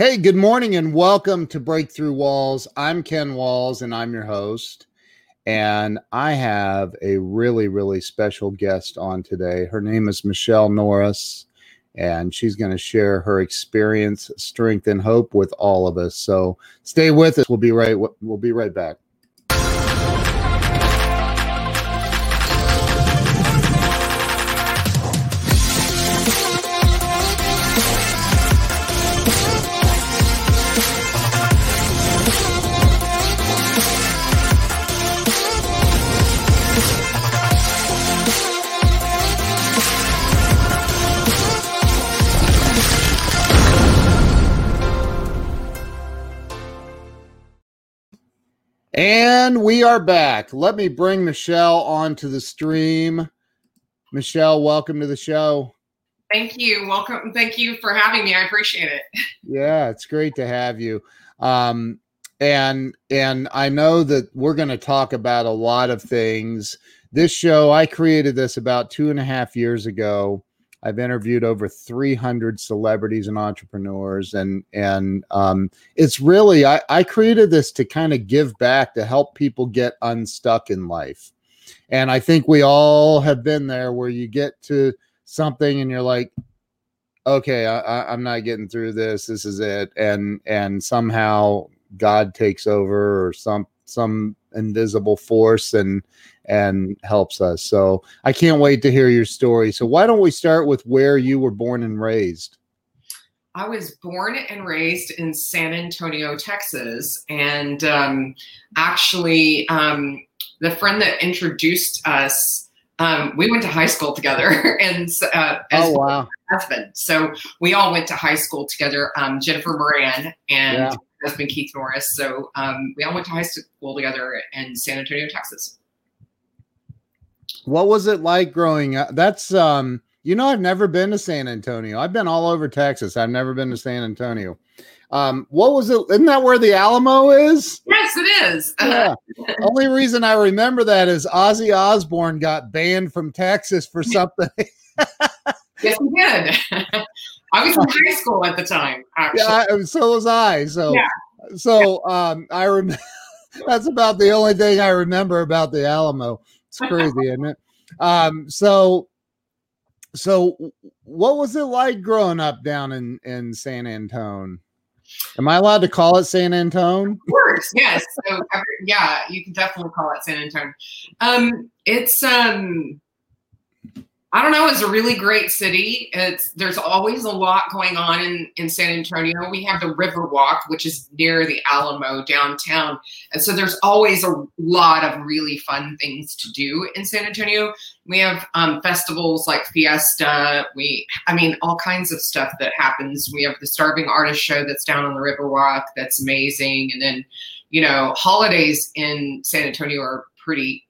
Hey, good morning and welcome to Breakthrough Walls. I'm Ken Walls and I'm your host. And I have a really, really special guest on today. Her name is Michelle Norris, and she's going to share her experience, strength, and hope with all of us. So stay with us. We'll be right. We'll be right back. And we are back. Let me bring Michelle onto the stream. Michelle, welcome to the show. Thank you. Welcome. Thank you for having me. I appreciate it. Yeah, it's great to have you. Um, and and I know that we're going to talk about a lot of things. This show, I created this about two and a half years ago I've interviewed over 300 celebrities and entrepreneurs, and and um, it's really I, I created this to kind of give back to help people get unstuck in life, and I think we all have been there where you get to something and you're like, okay, I, I'm not getting through this. This is it, and and somehow God takes over or some some invisible force and and helps us. So I can't wait to hear your story. So why don't we start with where you were born and raised? I was born and raised in San Antonio, Texas, and um, actually, um, the friend that introduced us, um, we went to high school together, and uh, oh wow, husband. So we all went to high school together. Um, Jennifer Moran and yeah. husband Keith Norris. So um, we all went to high school together in San Antonio, Texas. What was it like growing up? That's um, you know, I've never been to San Antonio. I've been all over Texas. I've never been to San Antonio. Um, what was it? Isn't that where the Alamo is? Yes, it is. Yeah. Only reason I remember that is Ozzy Osbourne got banned from Texas for something. yes, he did. I was in high school at the time. Actually. Yeah, so was I. So, yeah. so um, I remember. that's about the only thing I remember about the Alamo. It's crazy, isn't it? Um, so so what was it like growing up down in in San Antone? Am I allowed to call it San Antone? Of course, yes. So yeah, you can definitely call it San Antone. Um, it's um I don't know. It's a really great city. It's there's always a lot going on in in San Antonio. We have the River Walk, which is near the Alamo downtown, and so there's always a lot of really fun things to do in San Antonio. We have um, festivals like Fiesta. We, I mean, all kinds of stuff that happens. We have the Starving Artist Show that's down on the River Walk. That's amazing, and then you know holidays in San Antonio are pretty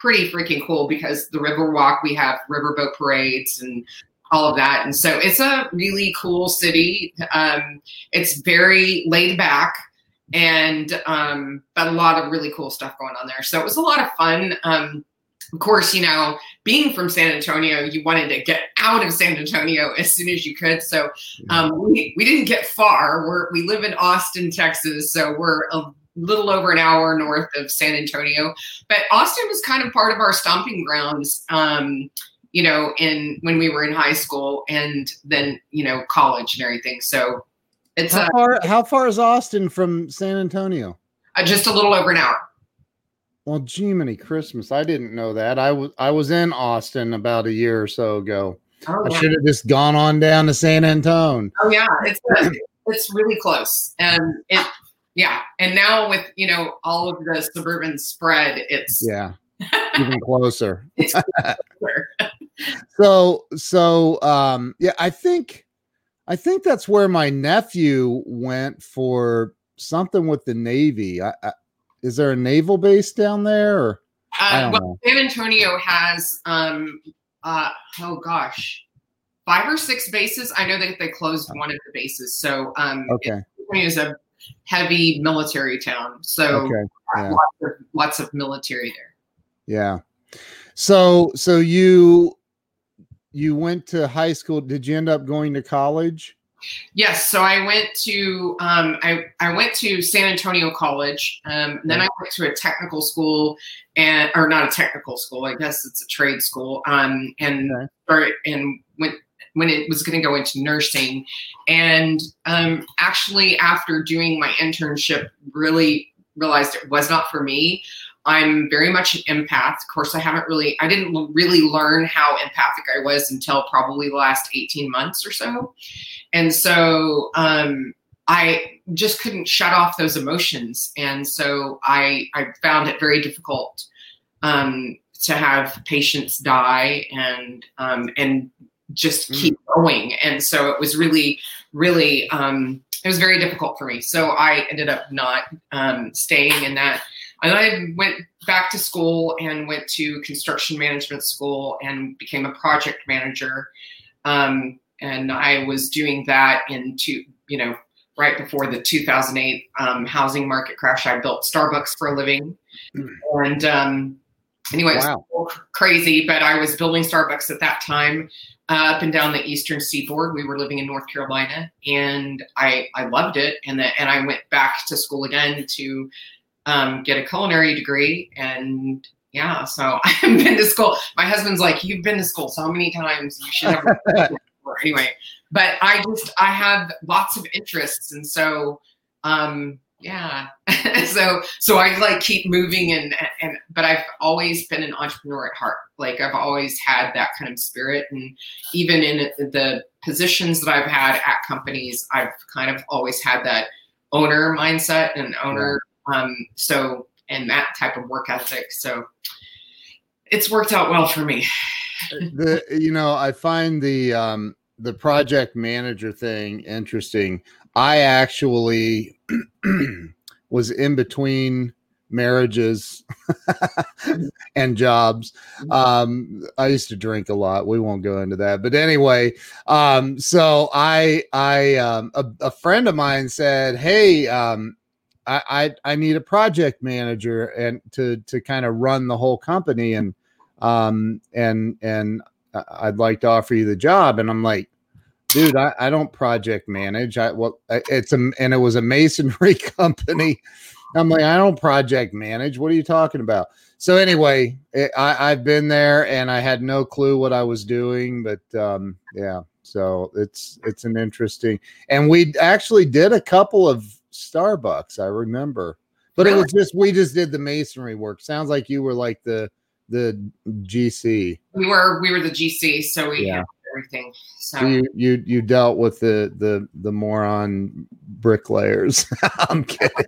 pretty freaking cool because the river walk we have riverboat parades and all of that. And so it's a really cool city. Um, it's very laid back and um, but a lot of really cool stuff going on there. So it was a lot of fun. Um, of course you know being from san antonio you wanted to get out of san antonio as soon as you could. So um, we, we didn't get far. We're, we live in austin texas so we're a little over an hour north of San Antonio. But Austin was kind of part of our stomping grounds. Um, you know, in when we were in high school and then you know college and everything. So it's how uh, far. How far is Austin from San Antonio? Uh, just a little over an hour. Well, Jiminy Christmas! I didn't know that. I was I was in Austin about a year or so ago. Oh, I should have just gone on down to San Antonio. Oh yeah, it's uh, it's really close, and it yeah and now with you know all of the suburban spread it's yeah even closer. It's closer. so so um yeah i think i think that's where my nephew went for something with the navy. I, I, is there a naval base down there or uh, well, know. san antonio has um uh oh gosh five or six bases. I know that they closed one of the bases so um okay. It is a heavy military town. So okay. yeah. lots, of, lots of military there. Yeah. So so you you went to high school. Did you end up going to college? Yes, so I went to um, I I went to San Antonio College. Um, then I went to a technical school, and or not a technical school. I guess it's a trade school. Um, and okay. started, and went when it was going to go into nursing, and um, actually after doing my internship, really realized it was not for me. I'm very much an empath. Of course, I haven't really, I didn't really learn how empathic I was until probably the last 18 months or so. And so um, I just couldn't shut off those emotions. And so I, I found it very difficult um, to have patients die and, um, and just mm. keep going. And so it was really, really, um, it was very difficult for me. So I ended up not um, staying in that and I went back to school and went to construction management school and became a project manager. Um, and I was doing that into, you know, right before the 2008 um, housing market crash. I built Starbucks for a living. And um, anyway, wow. crazy, but I was building Starbucks at that time uh, up and down the eastern seaboard. We were living in North Carolina, and I I loved it. And the, and I went back to school again to um, get a culinary degree. And yeah, so I haven't been to school. My husband's like, You've been to school so many times. You should have. anyway, but I just, I have lots of interests. And so, um, yeah. so, so I like keep moving and, and, but I've always been an entrepreneur at heart. Like I've always had that kind of spirit. And even in the positions that I've had at companies, I've kind of always had that owner mindset and owner um, so, and that type of work ethic. So it's worked out well for me. the, you know, I find the, um, the project manager thing interesting. I actually was in between marriages and jobs. Mm-hmm. Um, I used to drink a lot. We won't go into that, but anyway, um, so I, I, um, a, a friend of mine said, Hey, um, I, I, I need a project manager and to to kind of run the whole company and um and and I'd like to offer you the job and I'm like dude I, I don't project manage I well it's a and it was a masonry company I'm like I don't project manage what are you talking about so anyway it, I I've been there and I had no clue what I was doing but um yeah so it's it's an interesting and we actually did a couple of Starbucks. I remember, but it was just we just did the masonry work. Sounds like you were like the the GC. We were we were the GC, so we yeah. Everything. So. so, you you you dealt with the the the moron bricklayers. I'm kidding.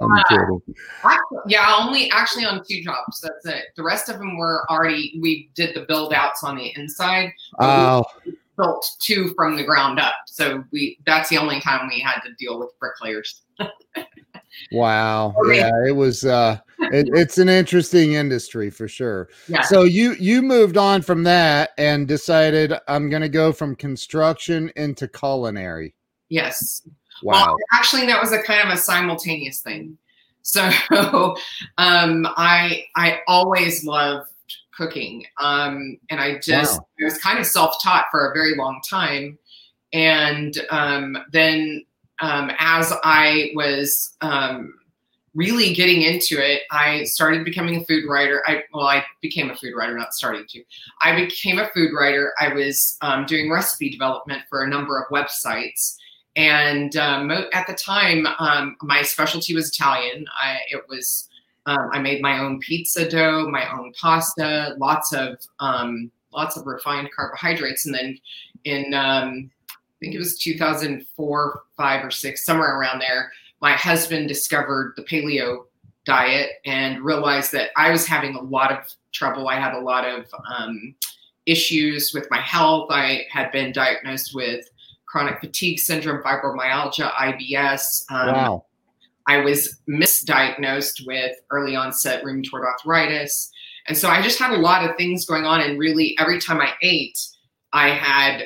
I'm uh, kidding. Actually, yeah, only actually on two jobs. That's it. The rest of them were already. We did the build outs on the inside. Oh. We, built two from the ground up. So we that's the only time we had to deal with bricklayers. wow. Yeah, it was uh it, it's an interesting industry for sure. Yeah. So you you moved on from that and decided I'm going to go from construction into culinary. Yes. Wow. Well, actually that was a kind of a simultaneous thing. So um I I always loved cooking. Um, and I just wow. I was kind of self-taught for a very long time. And um, then um, as I was um, really getting into it, I started becoming a food writer. I well, I became a food writer, not starting to. I became a food writer. I was um, doing recipe development for a number of websites. And um, at the time, my specialty was Italian. I, it was um, I made my own pizza dough, my own pasta, lots of um, lots of refined carbohydrates, and then in um, think it was 2004, five or six, somewhere around there, my husband discovered the paleo diet and realized that I was having a lot of trouble. I had a lot of um, issues with my health. I had been diagnosed with chronic fatigue syndrome, fibromyalgia, IBS. Um, wow. I was misdiagnosed with early onset rheumatoid arthritis. And so I just had a lot of things going on. And really, every time I ate, I had,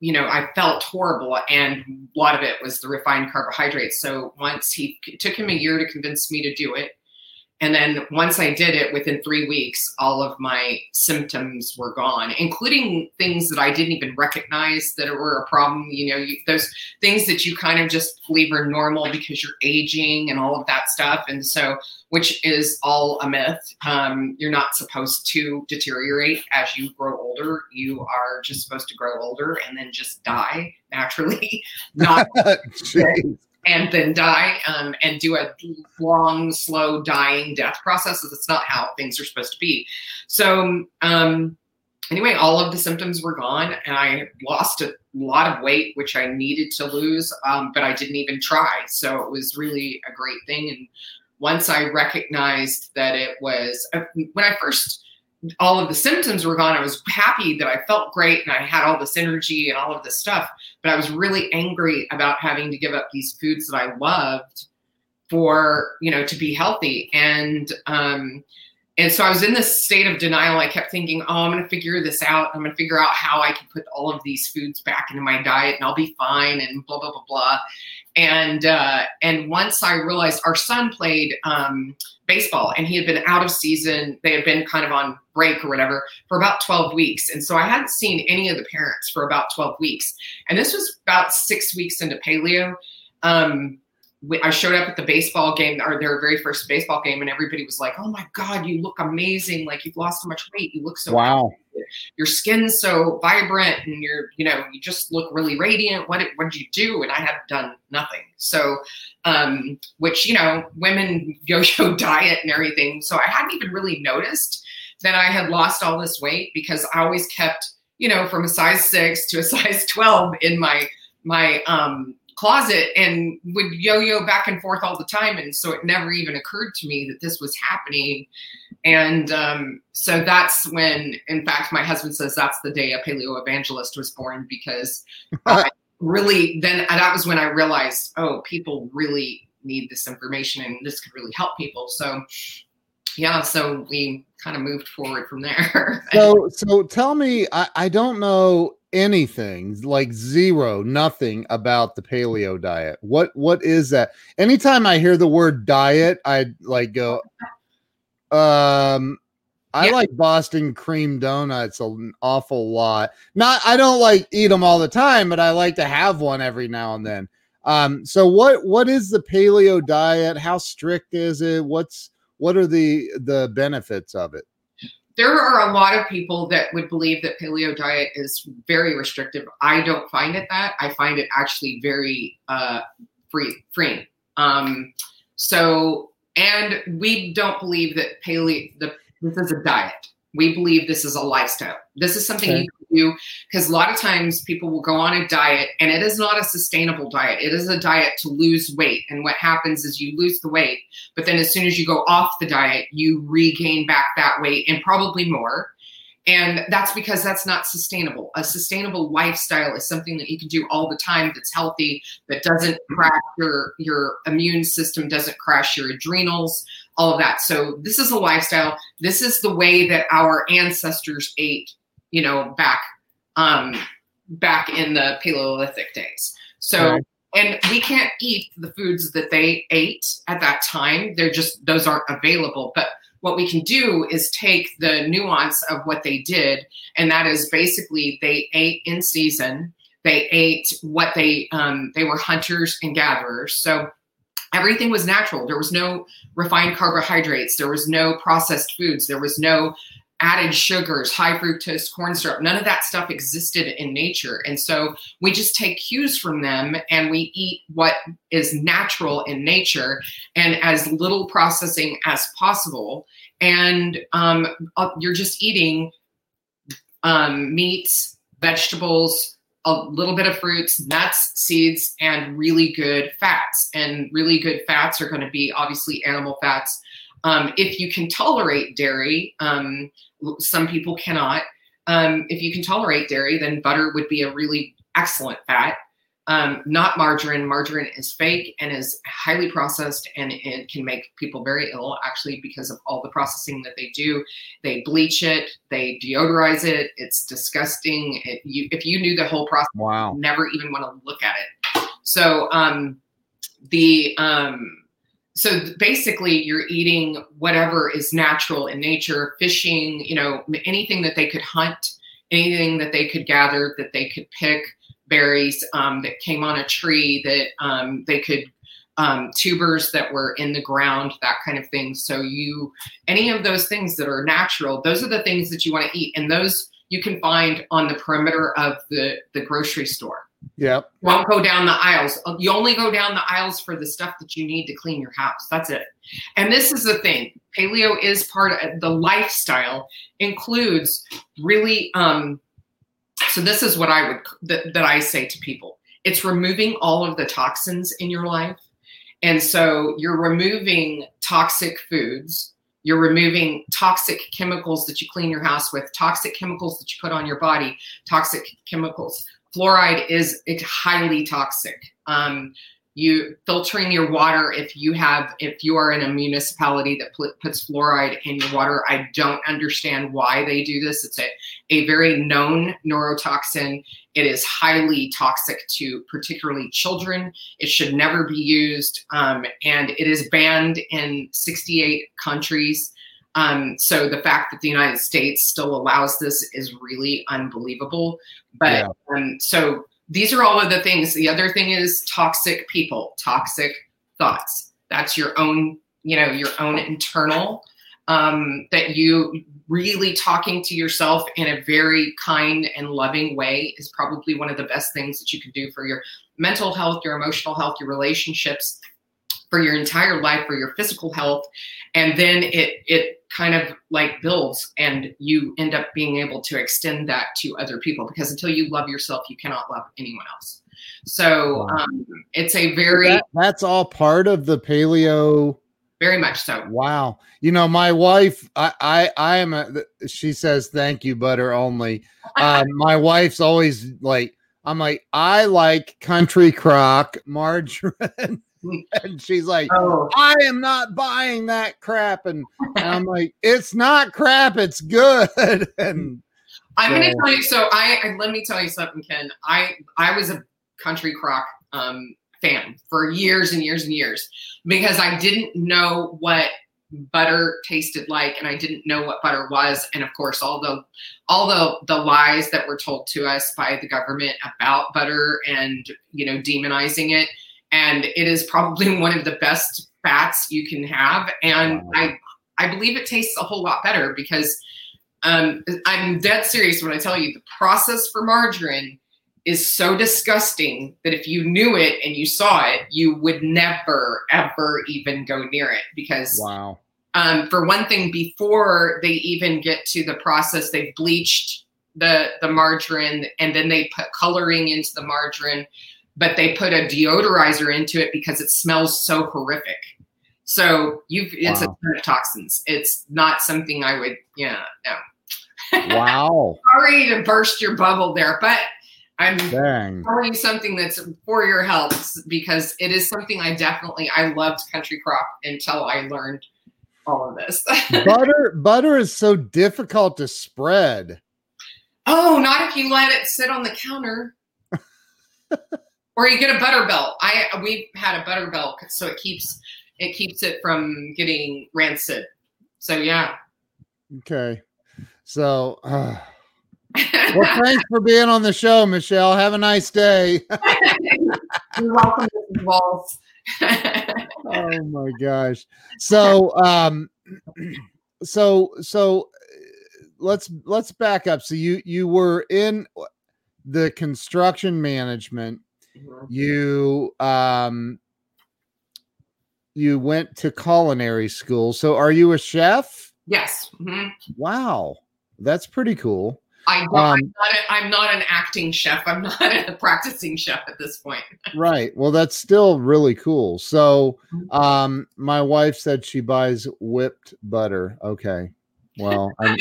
you know, I felt horrible. And a lot of it was the refined carbohydrates. So once he, took him a year to convince me to do it. And then once I did it, within three weeks, all of my symptoms were gone, including things that I didn't even recognize that were a problem. You know, you, those things that you kind of just believe are normal because you're aging and all of that stuff. And so, which is all a myth. Um, you're not supposed to deteriorate as you grow older. You are just supposed to grow older and then just die naturally. Not and then die um, and do a long, slow dying death process. That's not how things are supposed to be. So, um, anyway, all of the symptoms were gone, and I lost a lot of weight, which I needed to lose, um, but I didn't even try. So, it was really a great thing. And once I recognized that it was, uh, when I first all of the symptoms were gone. I was happy that I felt great and I had all this energy and all of this stuff. But I was really angry about having to give up these foods that I loved for, you know, to be healthy. And um and so I was in this state of denial. I kept thinking, oh, I'm going to figure this out. I'm going to figure out how I can put all of these foods back into my diet and I'll be fine and blah, blah, blah, blah. And, uh, and once I realized our son played um, baseball and he had been out of season, they had been kind of on break or whatever for about 12 weeks. And so I hadn't seen any of the parents for about 12 weeks. And this was about six weeks into paleo. Um, I showed up at the baseball game or their very first baseball game, and everybody was like, "Oh my god, you look amazing! Like you've lost so much weight. You look so wow. Your skin's so vibrant, and you're, you know, you just look really radiant. What did, what did you do?" And I had done nothing. So, um, which you know, women yo-yo diet and everything. So I hadn't even really noticed that I had lost all this weight because I always kept, you know, from a size six to a size twelve in my my um closet and would yo-yo back and forth all the time. And so it never even occurred to me that this was happening. And um, so that's when in fact my husband says that's the day a paleo evangelist was born because I really then that was when i realized oh people really need this information and this could really help people. So yeah so we kind of moved forward from there. So so tell me I, I don't know anything like zero nothing about the paleo diet. What what is that? Anytime i hear the word diet i like go um i yeah. like boston cream donuts an awful lot. Not i don't like eat them all the time but i like to have one every now and then. Um so what what is the paleo diet? How strict is it? What's what are the the benefits of it there are a lot of people that would believe that paleo diet is very restrictive. I don't find it that. I find it actually very uh, free, free. Um, so, and we don't believe that paleo. The, this is a diet. We believe this is a lifestyle. This is something okay. you can do because a lot of times people will go on a diet and it is not a sustainable diet. It is a diet to lose weight. And what happens is you lose the weight, but then as soon as you go off the diet, you regain back that weight and probably more. And that's because that's not sustainable. A sustainable lifestyle is something that you can do all the time that's healthy, that doesn't mm-hmm. crash your, your immune system, doesn't crash your adrenals, all of that. So this is a lifestyle. This is the way that our ancestors ate, you know, back um back in the Paleolithic days. So right. and we can't eat the foods that they ate at that time. They're just those aren't available. But what we can do is take the nuance of what they did, and that is basically they ate in season. They ate what they um, they were hunters and gatherers. So everything was natural. There was no refined carbohydrates. There was no processed foods. There was no added sugars, high fructose corn syrup. None of that stuff existed in nature. And so we just take cues from them and we eat what is natural in nature and as little processing as possible. And um, uh, you're just eating um, meats, vegetables, a little bit of fruits, nuts, seeds, and really good fats. And really good fats are going to be obviously animal fats. Um, if you can tolerate dairy, um, some people cannot. Um, if you can tolerate dairy, then butter would be a really excellent fat. Um, not margarine. Margarine is fake and is highly processed, and it can make people very ill actually because of all the processing that they do. They bleach it, they deodorize it. It's disgusting. It, you, if you knew the whole process, wow, never even want to look at it. So um, the um, so basically you're eating whatever is natural in nature fishing you know anything that they could hunt anything that they could gather that they could pick berries um, that came on a tree that um, they could um, tubers that were in the ground that kind of thing so you any of those things that are natural those are the things that you want to eat and those you can find on the perimeter of the the grocery store Yep. won't go down the aisles. You only go down the aisles for the stuff that you need to clean your house. That's it. And this is the thing. Paleo is part of the lifestyle includes really um so this is what I would that, that I say to people. It's removing all of the toxins in your life. And so you're removing toxic foods, you're removing toxic chemicals that you clean your house with, toxic chemicals that you put on your body, toxic chemicals fluoride is highly toxic. Um, you filtering your water if you have if you are in a municipality that put, puts fluoride in your water. I don't understand why they do this. It's a, a very known neurotoxin. It is highly toxic to particularly children. It should never be used um, and it is banned in 68 countries. Um, so the fact that the united states still allows this is really unbelievable. But Yeah. um, so these are all of the things. The other thing is toxic people, toxic thoughts. That's your own, you know, your own internal. Um, that you really talking to yourself in a very kind and loving way is probably one of the best things that you can do for your mental health, your emotional health, your relationships, for your entire life, for your physical health, and then it it kind of like builds, and you end up being able to extend that to other people because until you love yourself, you cannot love anyone else. So um, it's a very That- that's all part of the paleo. very much so. Wow. You know, my wife, I, I, I am a, she says, thank you, butter only. Um, my wife's always like, I'm like, I like country crock margarine. and she's like, Oh, I am not buying that crap. And, and I'm like, it's not crap. It's good. and I'm going to tell you. So I, I let me tell you something, Ken. I I was a country crock um, fan for years and years and years because I didn't know what butter tasted like, and I didn't know what butter was, and of course all the all the the lies that were told to us by the government about butter and you know demonizing it. And it is probably one of the best fats you can have, and I I believe it tastes a whole lot better because um, I'm dead serious when I tell you the process for margarine is so disgusting that if you knew it and you saw it, you would never ever even go near it because wow. um, for one thing, before they even get to the process, they've bleached the the margarine and then they put coloring into the margarine, but they put a deodorizer into it because it smells so horrific. So you've it's Wow. a ton of toxins. It's not something I would, yeah, no. Wow. Sorry to burst your bubble there, but I'm Dang. telling you something that's for your health because it is something I definitely I loved country crock until I learned all of this. butter butter is so difficult to spread. oh, not if you let it sit on the counter. or you get a butter belt. I we had a butter belt so it keeps it keeps it from getting rancid. So yeah. Okay. So, uh, well, thanks for being on the show, Michelle. Have a nice day. You're welcome. Walls. oh my gosh. So, um, so, so let's let's back up. So you you were in the construction management. You um you went to culinary school. So are you a chef? yes. mhm. Wow. That's pretty cool. I don't, Um, I'm, not not an acting chef. I'm not a practicing chef at this point. Right. Well, that's still really cool. So, um, my wife said she buys whipped butter. Okay. Well, I'm,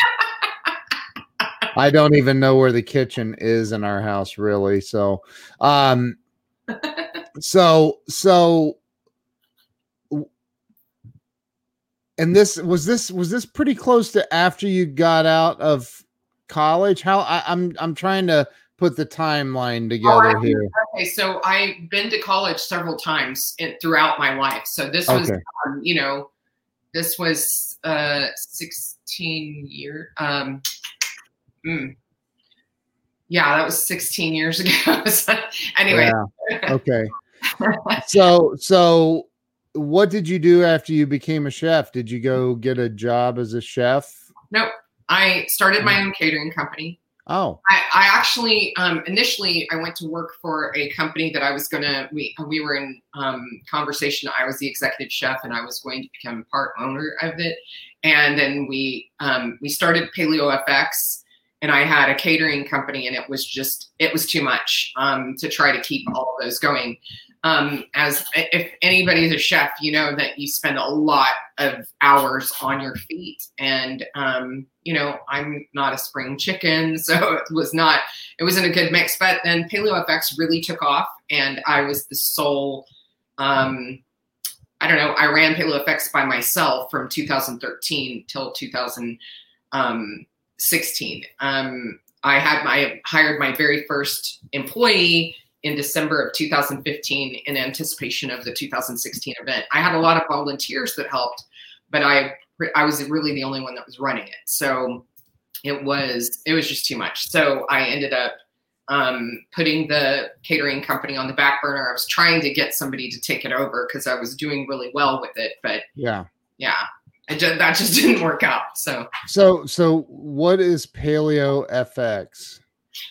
I don't even know where the kitchen is in our house, really. So, um, so, so, and this was this was this pretty close to after you got out of college? How I, I'm I'm trying to put the timeline together Oh, I- here. Okay, so I've been to college several times in, throughout my life. So this was, Okay. um, you know, this was uh, 16 year. Um, mm, yeah, that was 16 years ago. So, anyway, Yeah. Okay. So so what did you do after you became a chef? Did you go get a job as a chef? no, I started Mm. my own catering company. Oh, I, I actually um, initially I went to work for a company that I was gonna we we were in um, conversation. I was the executive chef and I was going to become part owner of it. And then we um, we started Paleo FX and I had a catering company and it was just it was too much um, to try to keep all of those going. Um, as if anybody's a chef, you know that you spend a lot of hours on your feet and um, you know i'm not a spring chicken so it was not it wasn't a good mix but then paleo fx really took off and i was the sole um i don't know i ran paleo fx by myself from 2013 till 2016 um i had my hired my very first employee in December of 2015 in anticipation of the 2016 event. I had a lot of volunteers that helped, but I I was really the only one that was running it. So it was it was just too much. So I ended up um, putting the catering company on the back burner. I was trying to get somebody to take it over because I was doing really well with it, but yeah. yeah, just, that just didn't work out. So So so what is Paleo FX?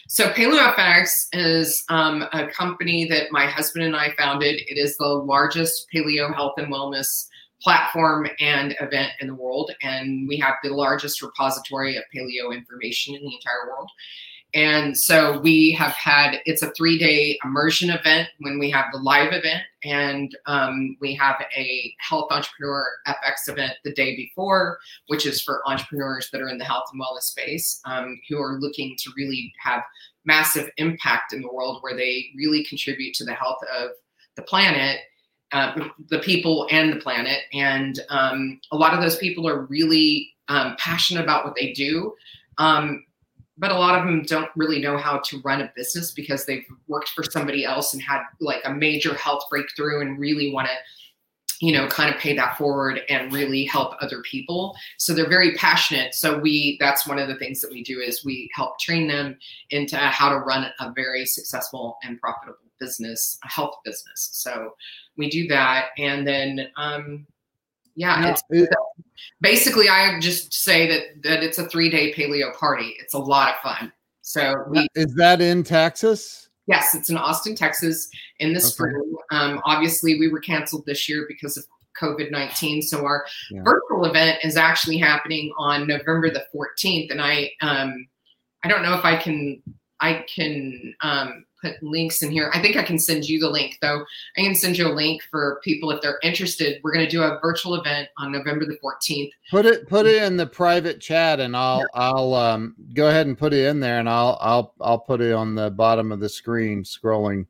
So PaleoFX is um, a company that my husband and I founded. It is the largest paleo health and wellness platform and event in the world, and we have the largest repository of paleo information in the entire world. And so we have had it's a three day immersion event when we have the live event, and um, we have a health entrepreneur FX event the day before, which is for entrepreneurs that are in the health and wellness space um, who are looking to really have massive impact in the world where they really contribute to the health of the planet. Uh, the people and the planet, and um, a lot of those people are really um, passionate about what they do. Um, but a lot of them don't really know how to run a business because they've worked for somebody else and had like a major health breakthrough and really want to you know kind of pay that forward and really help other people. So they're very passionate. So we that's one of the things that we do is we help train them into how to run a very successful and profitable business a health business. So we do that. And then um yeah it- basically i just say that that it's a three day paleo party it's a lot of fun so we is that in Texas? yes it's in austin texas in the Okay. spring um, obviously we were canceled this year because of covid-19 so our Yeah. virtual event is actually happening on november the 14th and i um, i don't know if i can i can um, put links in here i think i can send you the link though i can send you a link for people if they're interested we're going to do a virtual event on november the 14th Put it put it in the private chat and I'll I'll um go ahead and put it in there and I'll I'll I'll put it on the bottom of the screen scrolling.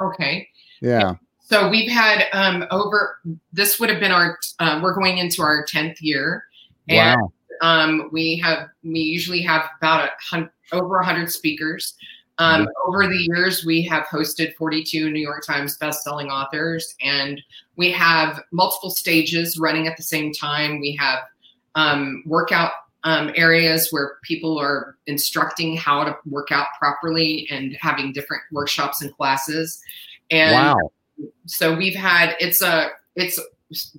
okay Yeah. So we've had um, over. This would have been our. Uh, we're going into our tenth year, and Wow. Um, we have. We usually have about a hun- over a hundred speakers. Um, over the years, we have hosted 42 New York Times best-selling authors, and we have multiple stages running at the same time. We have um, workout um, areas where people are instructing how to work out properly and having different workshops and classes. And wow. so we've had it's a it's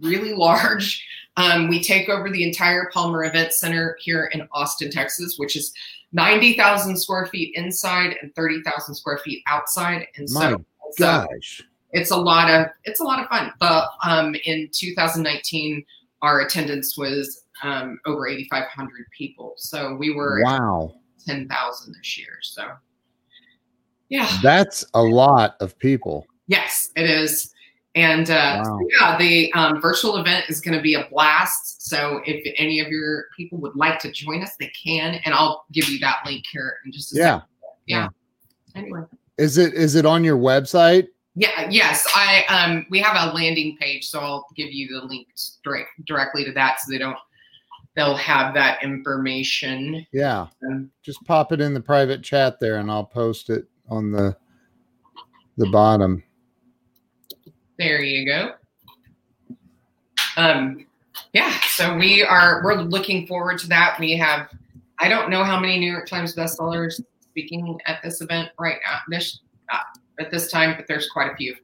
really large um, we take over the entire palmer event center here in austin texas which is 90000 square feet inside and 30000 square feet outside and My so it's a, Gosh. it's a lot of it's a lot of fun but um, in 2019 our attendance was um, over 8500 people so we were Wow. 10000 this year so yeah That's a lot of people. Yes, it is. And uh, Wow. yeah, the um, virtual event is going to be a blast. So if any of your people would like to join us, they can, and I'll give you that link here in just a Yeah. second. Yeah. yeah. Anyway, Is it is it on your website? yeah, yes, I um we have a landing page, so I'll give you the link direct, directly to that, so they don't they'll have that information. Yeah. Um, Just pop it in the private chat there and I'll post it on the the bottom. There you go. Um yeah, so we are we're looking forward to that. We have I don't know how many New York Times bestsellers speaking at this event right now this uh, at this time, but there's quite a few.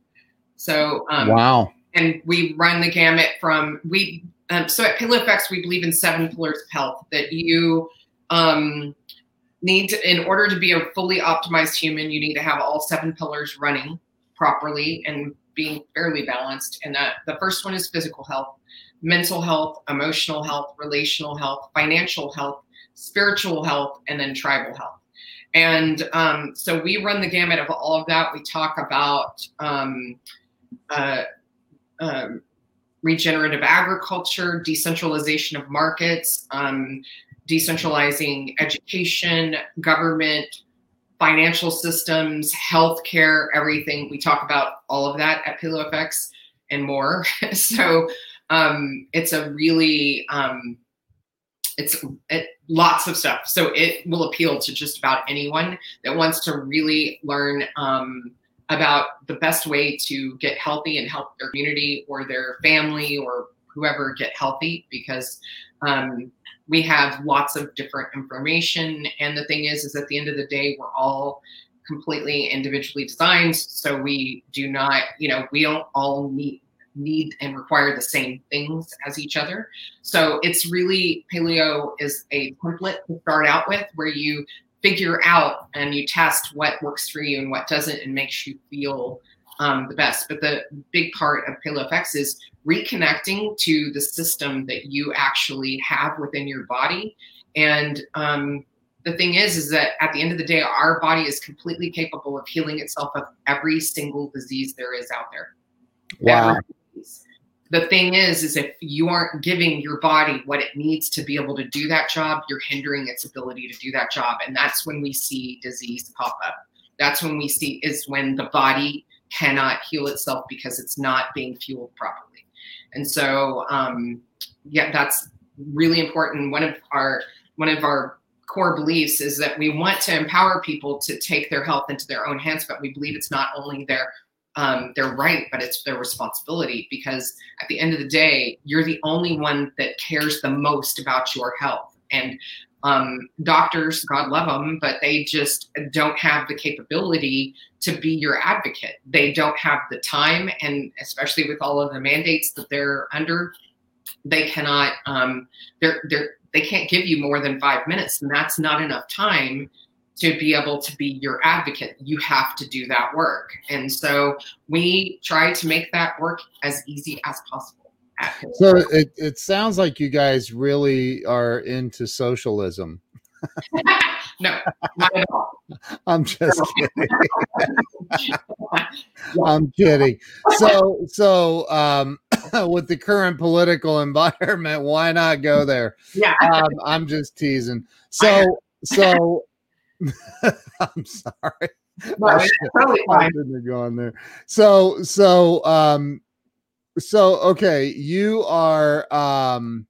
So um, wow, and we run the gamut from we um, so at PaleoFX we believe in seven pillars of health that you um, need to, in order to be a fully optimized human you need to have all seven pillars running properly and being fairly balanced and that the first one is physical health mental health emotional health relational health financial health spiritual health and then tribal health. And um, so we run the gamut of all of that. We talk about um, uh, um, regenerative agriculture, decentralization of markets, um, decentralizing education, government, financial systems, healthcare, everything. We talk about all of that at PaleoFX and more. so um, it's a really um, it's it, lots of stuff. So it will appeal to just about anyone that wants to really learn um, about the best way to get healthy and help their community or their family or whoever get healthy because um, we have lots of different information. And the thing is is at the end of the day we're all completely individually designed. So we do not you know we don't all need need and require the same things as each other. So it's really paleo is a template to start out with where you figure out and you test what works for you and what doesn't and makes you feel um, the best. But the big part of PaleoFX is reconnecting to the system that you actually have within your body. And um, the thing is, is that at the end of the day, our body is completely capable of healing itself of every single disease there is out there. Wow the thing is is if you aren't giving your body what it needs to be able to do that job you're hindering its ability to do that job and that's when we see disease pop up that's when we see is when the body cannot heal itself because it's not being fueled properly and so um, yeah that's really important one of our one of our core beliefs is that we want to empower people to take their health into their own hands but we believe it's not only their um, they're right, but it's their responsibility because at the end of the day, you're the only one that cares the most about your health. And um, doctors, God love them, but they just don't have the capability to be your advocate. They don't have the time, and especially with all of the mandates that they're under, they cannot. Um, they're they're they can't give you more than five minutes, and that's not enough time to be able to be your advocate, you have to do that work. And so we try to make that work as easy as possible. So it, it sounds like you guys really are into socialism. no, not at all. I'm just kidding. I'm kidding. So, so um, with the current political environment, why not go there? Yeah, um, I'm just teasing. So, so I'm sorry. No, totally fine. Go there. So, so, um, so okay, you are um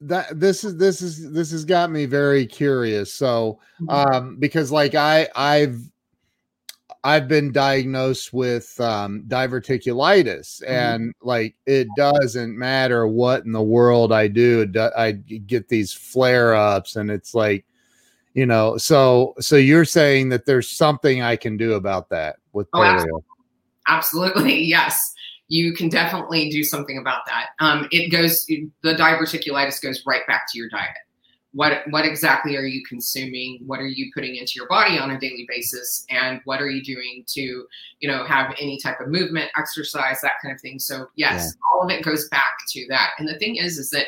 that this is this is this has got me very curious. So, mm-hmm. um, because like I I've I've been diagnosed with um, diverticulitis, mm-hmm. and like it doesn't matter what in the world I do, I get these flare ups, and it's like you know so so you're saying that there's something i can do about that with oh, paleo absolutely yes. You can definitely do something about that. Um, it goes the diverticulitis goes right back to your diet. What what exactly are you consuming? What are you putting into your body on a daily basis? And what are you doing to you know have any type of movement exercise that kind of thing? So yes yeah. all of it goes back to that. And the thing is is that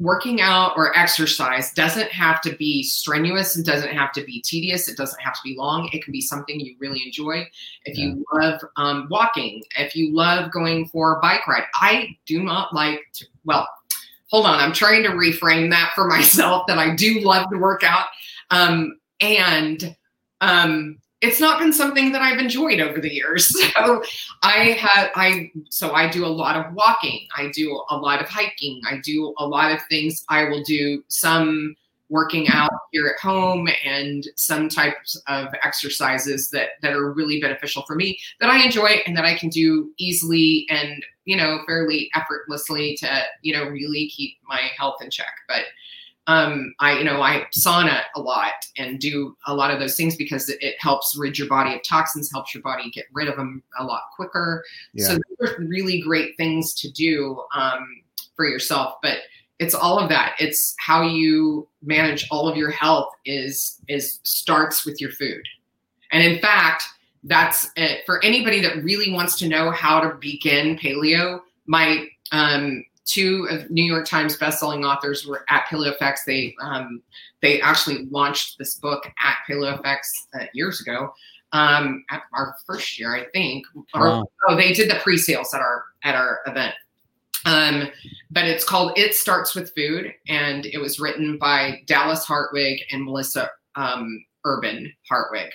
working out or exercise doesn't have to be strenuous and doesn't have to be tedious. It doesn't have to be long. It can be something you really enjoy. If yeah. you love um, walking if you love going for a bike ride i do not like to well hold on. I'm trying to reframe that for myself that i do love to work out. Um, and um, it's not been something that I've enjoyed over the years. So I have I so I do a lot of walking. I do a lot of hiking. I do a lot of things. I will do some working out here at home and some types of exercises that that are really beneficial for me that I enjoy and that I can do easily and you know fairly effortlessly to you know really keep my health in check. But um, I, you know, I sauna a lot and do a lot of those things because it, it, helps rid your body of toxins, helps your body get rid of them a lot quicker. Yeah. So those are really great things to do um, for yourself. But it's all of that. It's how you manage all of your health is is starts with your food. And in fact, that's it. for anybody that really wants to know how to begin paleo. My um, two of New York Times bestselling authors were at PaleoFX. They um, they actually launched this book at PaleoFX uh, years ago. Um, at our first year, I think. Or. Oh, they did the pre-sales at our at our event. Um, but it's called It Starts with Food, and it was written by Dallas Hartwig and Melissa um, Urban Hartwig.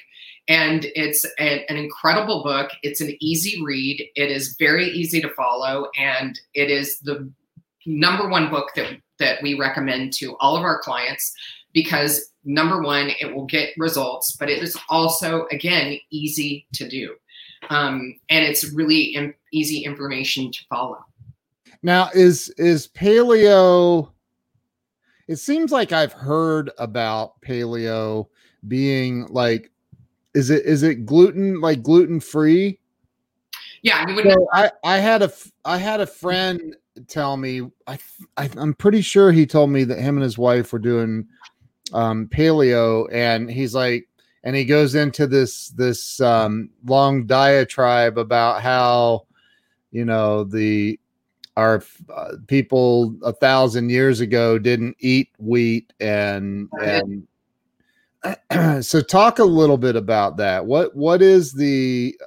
And it's a, an incredible book. It's an easy read. It is very easy to follow, and it is the number one book that that we recommend to all of our clients because number one, it will get results, but it is also again easy to do, um, and it's really easy information to follow. Now, is is paleo? It seems like I've heard about paleo being like, is it is it gluten like gluten free? Yeah, you would. So I I had a I had a friend tell me I, I am pretty sure he told me that him and his wife were doing um paleo and he's like and he goes into this this um long diatribe about how you know the our uh, people a thousand years ago didn't eat wheat and and so talk a little bit about that. What what is the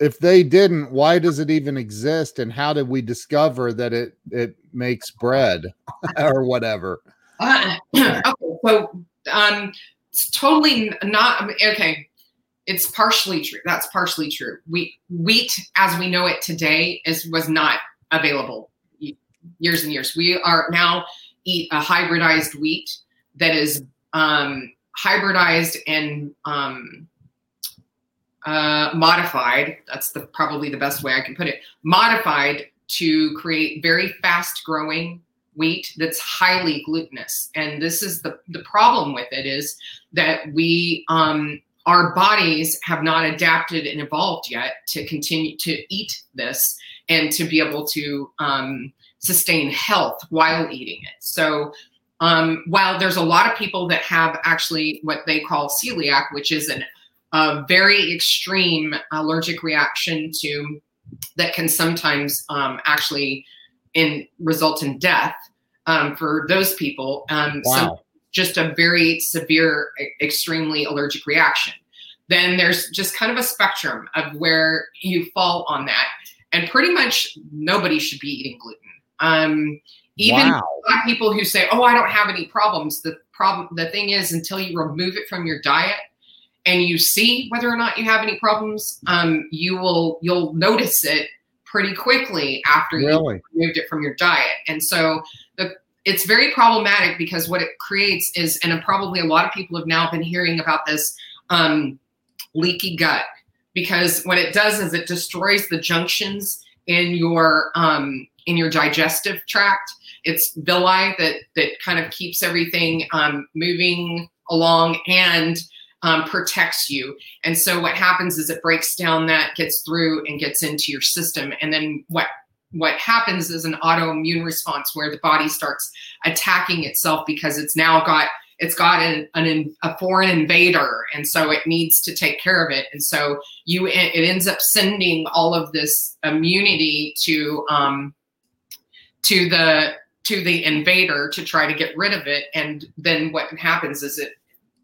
if they didn't, why does it even exist? And how did we discover that it it makes bread or whatever? Uh, okay, so um, it's totally not okay. It's partially true. That's partially true. We wheat, as we know it today, is was not available years and years. We are now eat a hybridized wheat that is um, hybridized and um, uh, modified. That's the probably the best way I can put it. Modified to create very fast growing wheat that's highly glutinous. And this is the the problem with it is that we um, our bodies have not adapted and evolved yet to continue to eat this and to be able to um, sustain health while eating it. So um, while there's a lot of people that have actually what they call celiac, which is an a very extreme allergic reaction to that can sometimes um, actually in result in death um, for those people. Um, wow. So just a very severe, extremely allergic reaction. Then there's just kind of a spectrum of where you fall on that, and pretty much nobody should be eating gluten. Um, even wow. people who say, "Oh, I don't have any problems," the problem, the thing is, until you remove it from your diet, and you see whether or not you have any problems, um, you will you'll notice it pretty quickly after really? you removed it from your diet. And so the it's very problematic because what it creates is, and probably a lot of people have now been hearing about this um, leaky gut because what it does is it destroys the junctions in your um, in your digestive tract. It's villi that that kind of keeps everything um, moving along and um, protects you. And so what happens is it breaks down that, gets through, and gets into your system. And then what what happens is an autoimmune response where the body starts attacking itself because it's now got it's got an, an, a foreign invader and so it needs to take care of it and so you it ends up sending all of this immunity to um to the to the invader to try to get rid of it and then what happens is it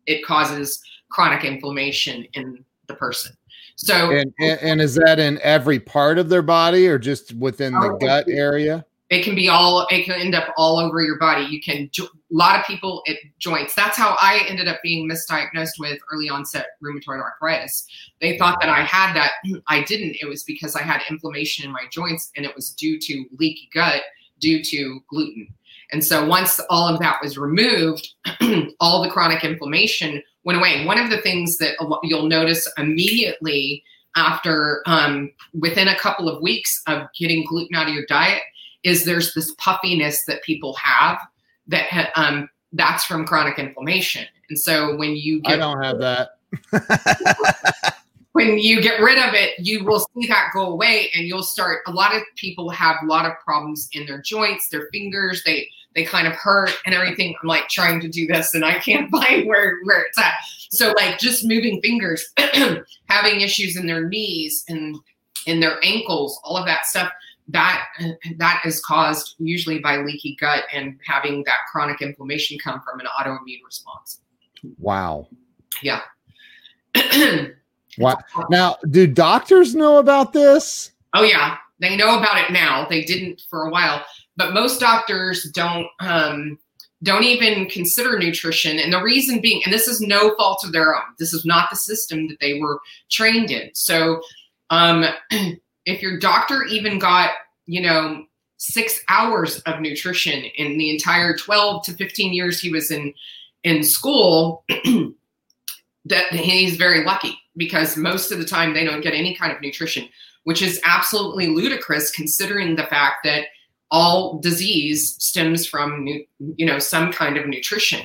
it causes chronic inflammation in the person. So, and, and, and is that in every part of their body or just within the gut area? it can be all it can end up all over your body. You can a lot of people it joints. That's how i ended up being misdiagnosed with early onset rheumatoid arthritis. They thought that i had that. I didn't. It was because i had inflammation in my joints and it was due to leaky gut due to gluten. And so once all of that was removed all the chronic inflammation went away one of the things that you'll notice immediately after um, within a couple of weeks of getting gluten out of your diet is there's this puffiness that people have that um, that's from chronic inflammation. And so when you get, I don't have that. when you get rid of it, you will see that go away and you'll start a lot of people have a lot of problems in their joints, their fingers, they they kind of hurt and everything. I'm like trying to do this and I can't find where where it's at. So like just moving fingers, having issues in their knees and in their ankles, all of that stuff that that is caused usually by leaky gut and having that chronic inflammation come from an autoimmune response. Wow. Yeah. what now do doctors know about this? Oh yeah, they know about it now. They didn't for a while, but most doctors don't um, don't even consider nutrition. And the reason being, and this is no fault of their own. This is not the system that they were trained in. So um, if your doctor even got, you know, six hours of nutrition in the entire 12 to 15 years he was in in school, that he's very lucky because most of the time they don't get any kind of nutrition, which is absolutely ludicrous considering the fact that all disease stems from you know some kind of nutrition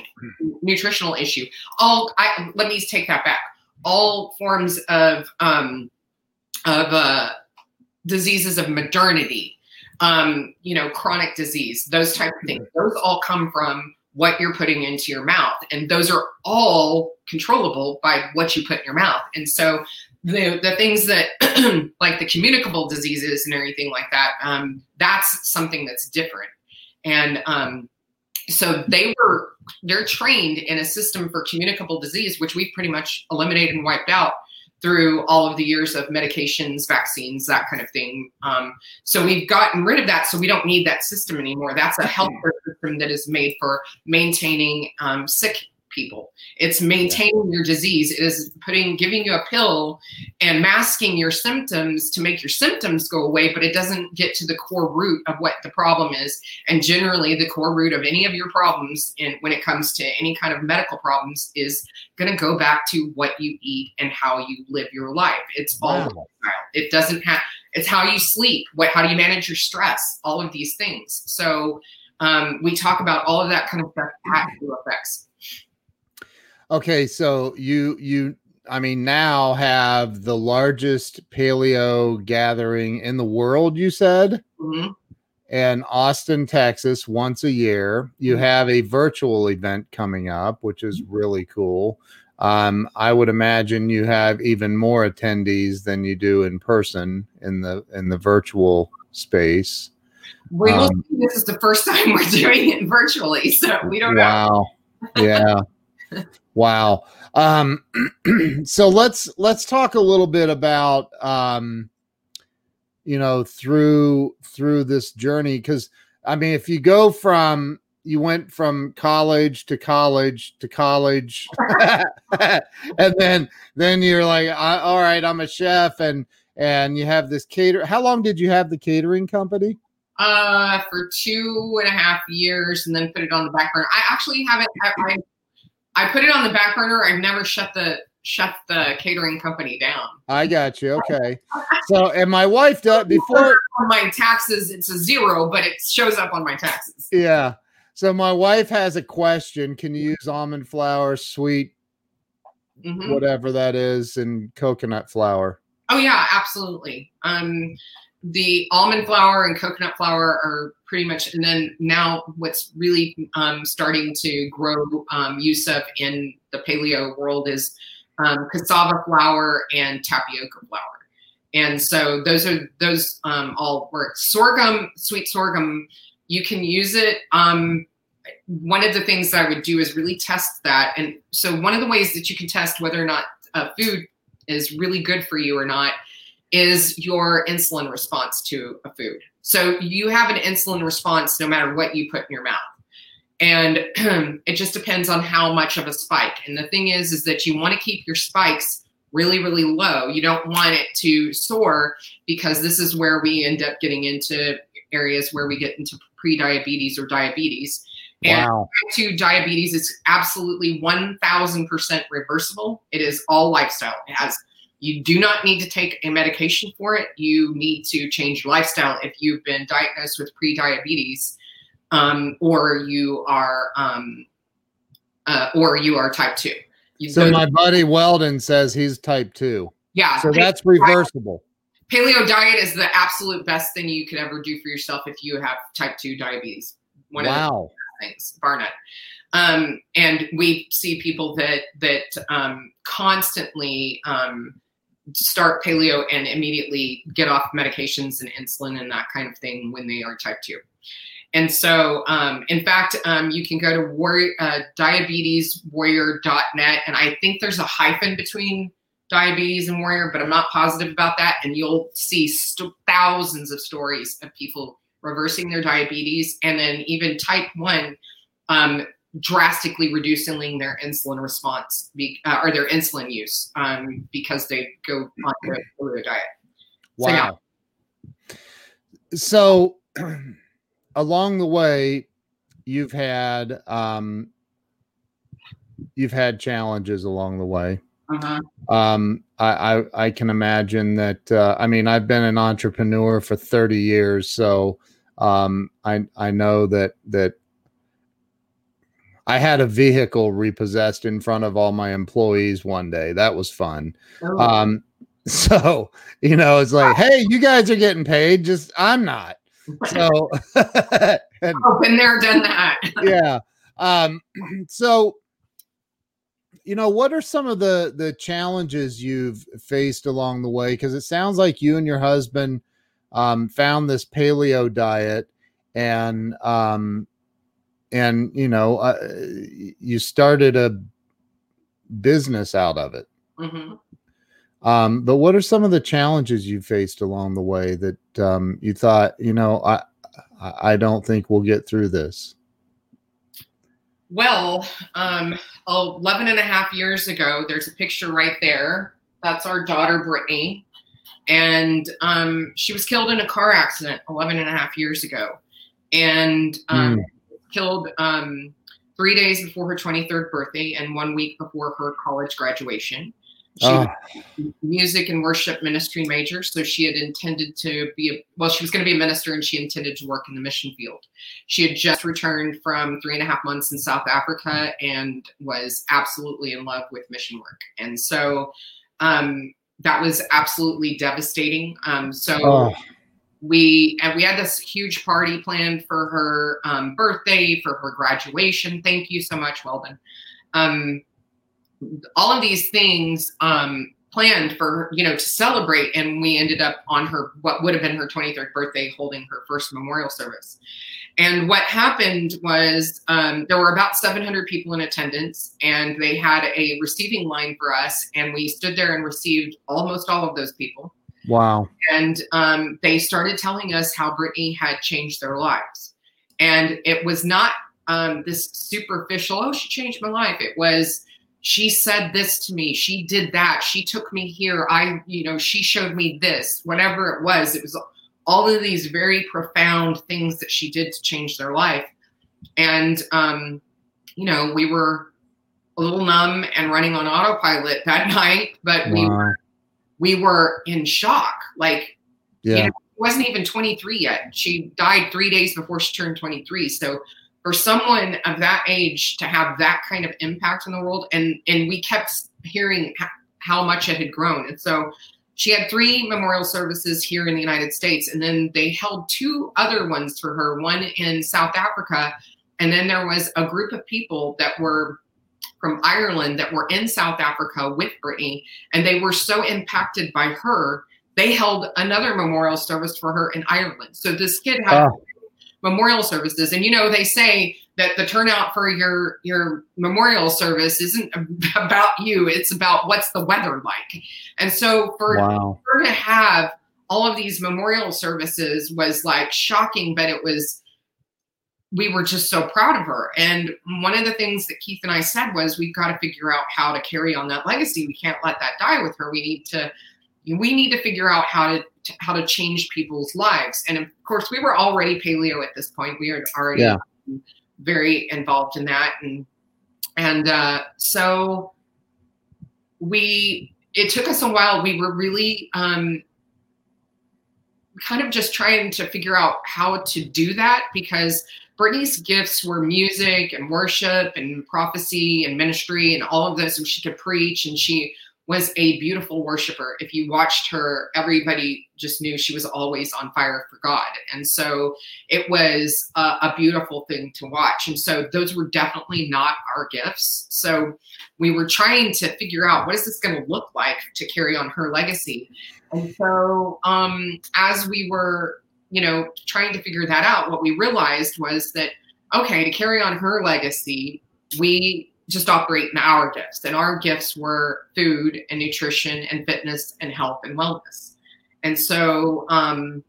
nutritional issue all I, let me take that back all forms of um of uh diseases of modernity, um, you know, chronic disease, those type of things. Those all come from what you're putting into your mouth. And those are all controllable by what you put in your mouth. And so the the things that like the communicable diseases and everything like that, um, that's something that's different. And um, so they were they're trained in a system for communicable disease, which we've pretty much eliminated and wiped out through all of the years of medications, vaccines, that kind of thing. Um, so we've gotten rid of that, so we don't need that system anymore. That's a healthcare system that is made for maintaining um, sick people. It's maintaining your disease. It is putting giving you a pill and masking your symptoms to make your symptoms go away, but it doesn't get to the core root of what the problem is. And generally the core root of any of your problems in when it comes to any kind of medical problems is going to go back to what you eat and how you live your life. It's all wow. It doesn't have it's how you sleep, what how do you manage your stress, all of these things. So um, we talk about all of that kind of stuff at effects. Okay, so you you I mean now have the largest paleo gathering in the world, you said? Mm-hmm. And Austin, Texas, once a year. You mm-hmm. have a virtual event coming up, which is mm-hmm. really cool. Um, I would imagine you have even more attendees than you do in person in the in the virtual space. We will um, this is the first time we're doing it virtually, so we don't wow. know. yeah. Wow. Um, so let's let's talk a little bit about um, you know through through this journey. Because I mean if you go from you went from college to college to college and then then you're like all right I'm a chef and and you have this cater how long did you have the catering company? Uh for two and a half years and then put it on the back burner. I actually haven't I, I put it on the back burner. I've never shut the shut the catering company down. I got you. Okay. So, and my wife does before on my taxes, it's a zero, but it shows up on my taxes. Yeah. So my wife has a question. Can you use almond flour, sweet, mm-hmm. whatever that is, and coconut flour? Oh yeah, absolutely. Um, the almond flour and coconut flour are pretty much, and then now what's really um, starting to grow um, use of in the paleo world is um, cassava flour and tapioca flour. And so those are those um, all work. Sorghum, sweet sorghum, you can use it. Um, one of the things that I would do is really test that. And so one of the ways that you can test whether or not a food is really good for you or not is your insulin response to a food. So you have an insulin response no matter what you put in your mouth. And it just depends on how much of a spike. And the thing is, is that you want to keep your spikes really, really low. You don't want it to soar because this is where we end up getting into areas where we get into pre-diabetes or diabetes. And Wow. type 2 diabetes is absolutely 1000% reversible. It is all lifestyle. It has you do not need to take a medication for it. You need to change your lifestyle if you've been diagnosed with pre-diabetes um, or you are um, uh, or you are type 2. You- So my buddy Weldon says he's type two. yeah, So that's reversible. paleo diet is the absolute best thing you could ever do for yourself if you have type 2 diabetes. One Wow. Things, bar none. Um, and we see people that that um, constantly um, start paleo and immediately get off medications and insulin and that kind of thing when they are type two. And so, um, in fact, um, you can go to warrior, uh, diabeteswarrior.net, and I think there's a hyphen between diabetes and warrior, but I'm not positive about that. And you'll see st- thousands of stories of people reversing their diabetes and then even type 1 um, drastically reducing their insulin response be, uh, or their insulin use um, because they go on the paleo diet. So, yeah. Wow. So, along the way, you've had um, you've had challenges along the way. Uh-huh. Um, I, I I can imagine that. Uh, I mean, I've been an entrepreneur for thirty years, so um, I I know that that I had a vehicle repossessed in front of all my employees one day. That was fun. Oh, Um, so you know, it's like, hey, you guys are getting paid, just I'm not. So and been there, done that. yeah. Um, so you know, what are some of the the challenges you've faced along the way? Because it sounds like you and your husband um, found this paleo diet, and um, and you know, uh, you started a business out of it. hmm Um, but what are some of the challenges you faced along the way that um, you thought, you know, I I I don't think we'll get through this? Well, um, 11 and a half years ago, there's a picture right there. That's our daughter, Brittany. And um, she was killed in a car accident 11 and a half years ago. And um, killed um, three days before her 23rd birthday and one week before her college graduation. She Oh, was a music and worship ministry major, so she had intended to be a, well, she was going to be a minister and she intended to work in the mission field. She had just returned from three and a half months in South Africa and was absolutely in love with mission work. And so um, that was absolutely devastating. Um, so oh, we and we had this huge party planned for her um, birthday, for her graduation. Thank you so much, Weldon. Um, all of these things um, planned for you know to celebrate, and we ended up on her what would have been her 23rd birthday, holding her first memorial service. And what happened was um, there were about 700 people in attendance, and they had a receiving line for us, and we stood there and received almost all of those people wow. and um, they started telling us how Brittany had changed their lives. And it was not um, this superficial, oh, she changed my life. It was, she said this to me, she did that, she took me here, I, you know, she showed me this, whatever it was. It was all of these very profound things that she did to change their life. And, um, you know, we were a little numb and running on autopilot that night, but we Wow. we were in shock. Like Yeah. you know, wasn't even 23 yet. She died three days before she turned 23. So for someone of that age to have that kind of impact in the world, and and we kept hearing how much it had grown, and so she had three memorial services here in the United States, and then they held two other ones for her, one in South Africa, and then there was a group of people that were from Ireland that were in South Africa with Brittany, and they were so impacted by her they held another memorial service for her in Ireland. So this kid had. Memorial services, and you know they say that the turnout for your your memorial service isn't about you; it's about what's the weather like. And so for Wow. her to have all of these memorial services was like shocking, but it was we were just so proud of her. And one of the things that Keith and I said was we've got to figure out how to carry on that legacy. We can't let that die with her. We need to we need to figure out how to how to change people's lives. And of course, we were already paleo at this point. We were already yeah. very involved in that, and and uh, so we. It took us a while. We were really um, kind of just trying to figure out how to do that because Brittany's gifts were music and worship and prophecy and ministry and all of this. And she could preach and she was a beautiful worshiper. If you watched her, everybody just knew she was always on fire for God. And so it was a, a, beautiful thing to watch. And so those were definitely not our gifts. So we were trying to figure out what is this going to look like to carry on her legacy. And so um, as we were, you know, trying to figure that out, what we realized was that, okay, to carry on her legacy, we just operate in our gifts. And our gifts were food and nutrition and fitness and health and wellness. And so um,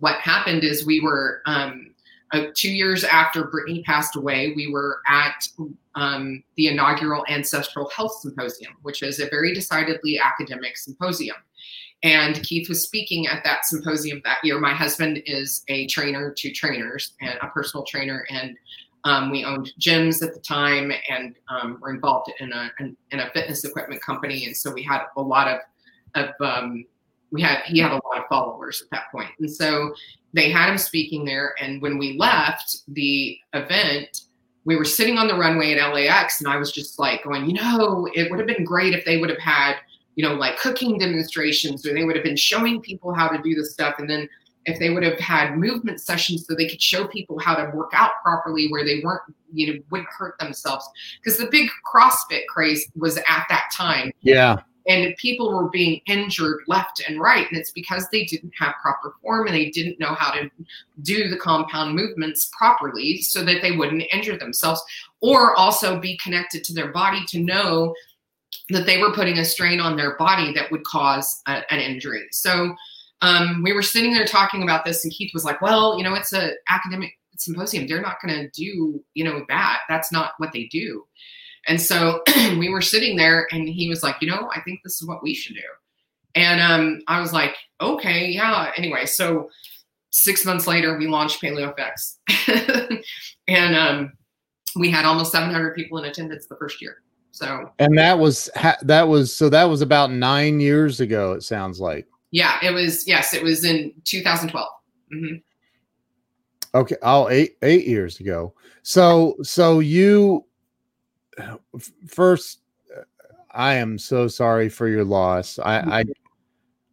what happened is we were um, uh, two years after Brittany passed away, we were at um, the inaugural Ancestral Health Symposium, which is a very decidedly academic symposium. And Keith was speaking at that symposium that year. My husband is a trainer to trainers and a personal trainer. And um, we owned gyms at the time and um, were involved in a in, a fitness equipment company, and so we had a lot of of um, we had he had a lot of followers at that point, and so they had him speaking there. And when we left the event, we were sitting on the runway at LAX, and I was just like going, you know, it would have been great if they would have had you know like cooking demonstrations, or they would have been showing people how to do the stuff, and then if they would have had movement sessions so they could show people how to work out properly where they weren't you know wouldn't hurt themselves. Because the big crossfit craze was at that time. Yeah. And people were being injured left and right and it's because they didn't have proper form and they didn't know how to do the compound movements properly so that they wouldn't injure themselves or also be connected to their body to know that they were putting a strain on their body that would cause a, an injury. So um, we were sitting there talking about this, and Keith was like, "Well, you know, it's a academic symposium. They're not going to do, you know, that. That's not what they do." And so we were sitting there, and he was like, "You know, I think this is what we should do." And um, I was like, "Okay, yeah." Anyway, so six months later, we launched PaleoFX, and um, we had almost 700 people in attendance the first year. So, and that was that was so that was about nine years ago. It sounds like. Yeah, it was. Yes, it was in 2012. Mm-hmm. Okay. Oh, eight eight years ago. So so you first. I am so sorry for your loss. I I.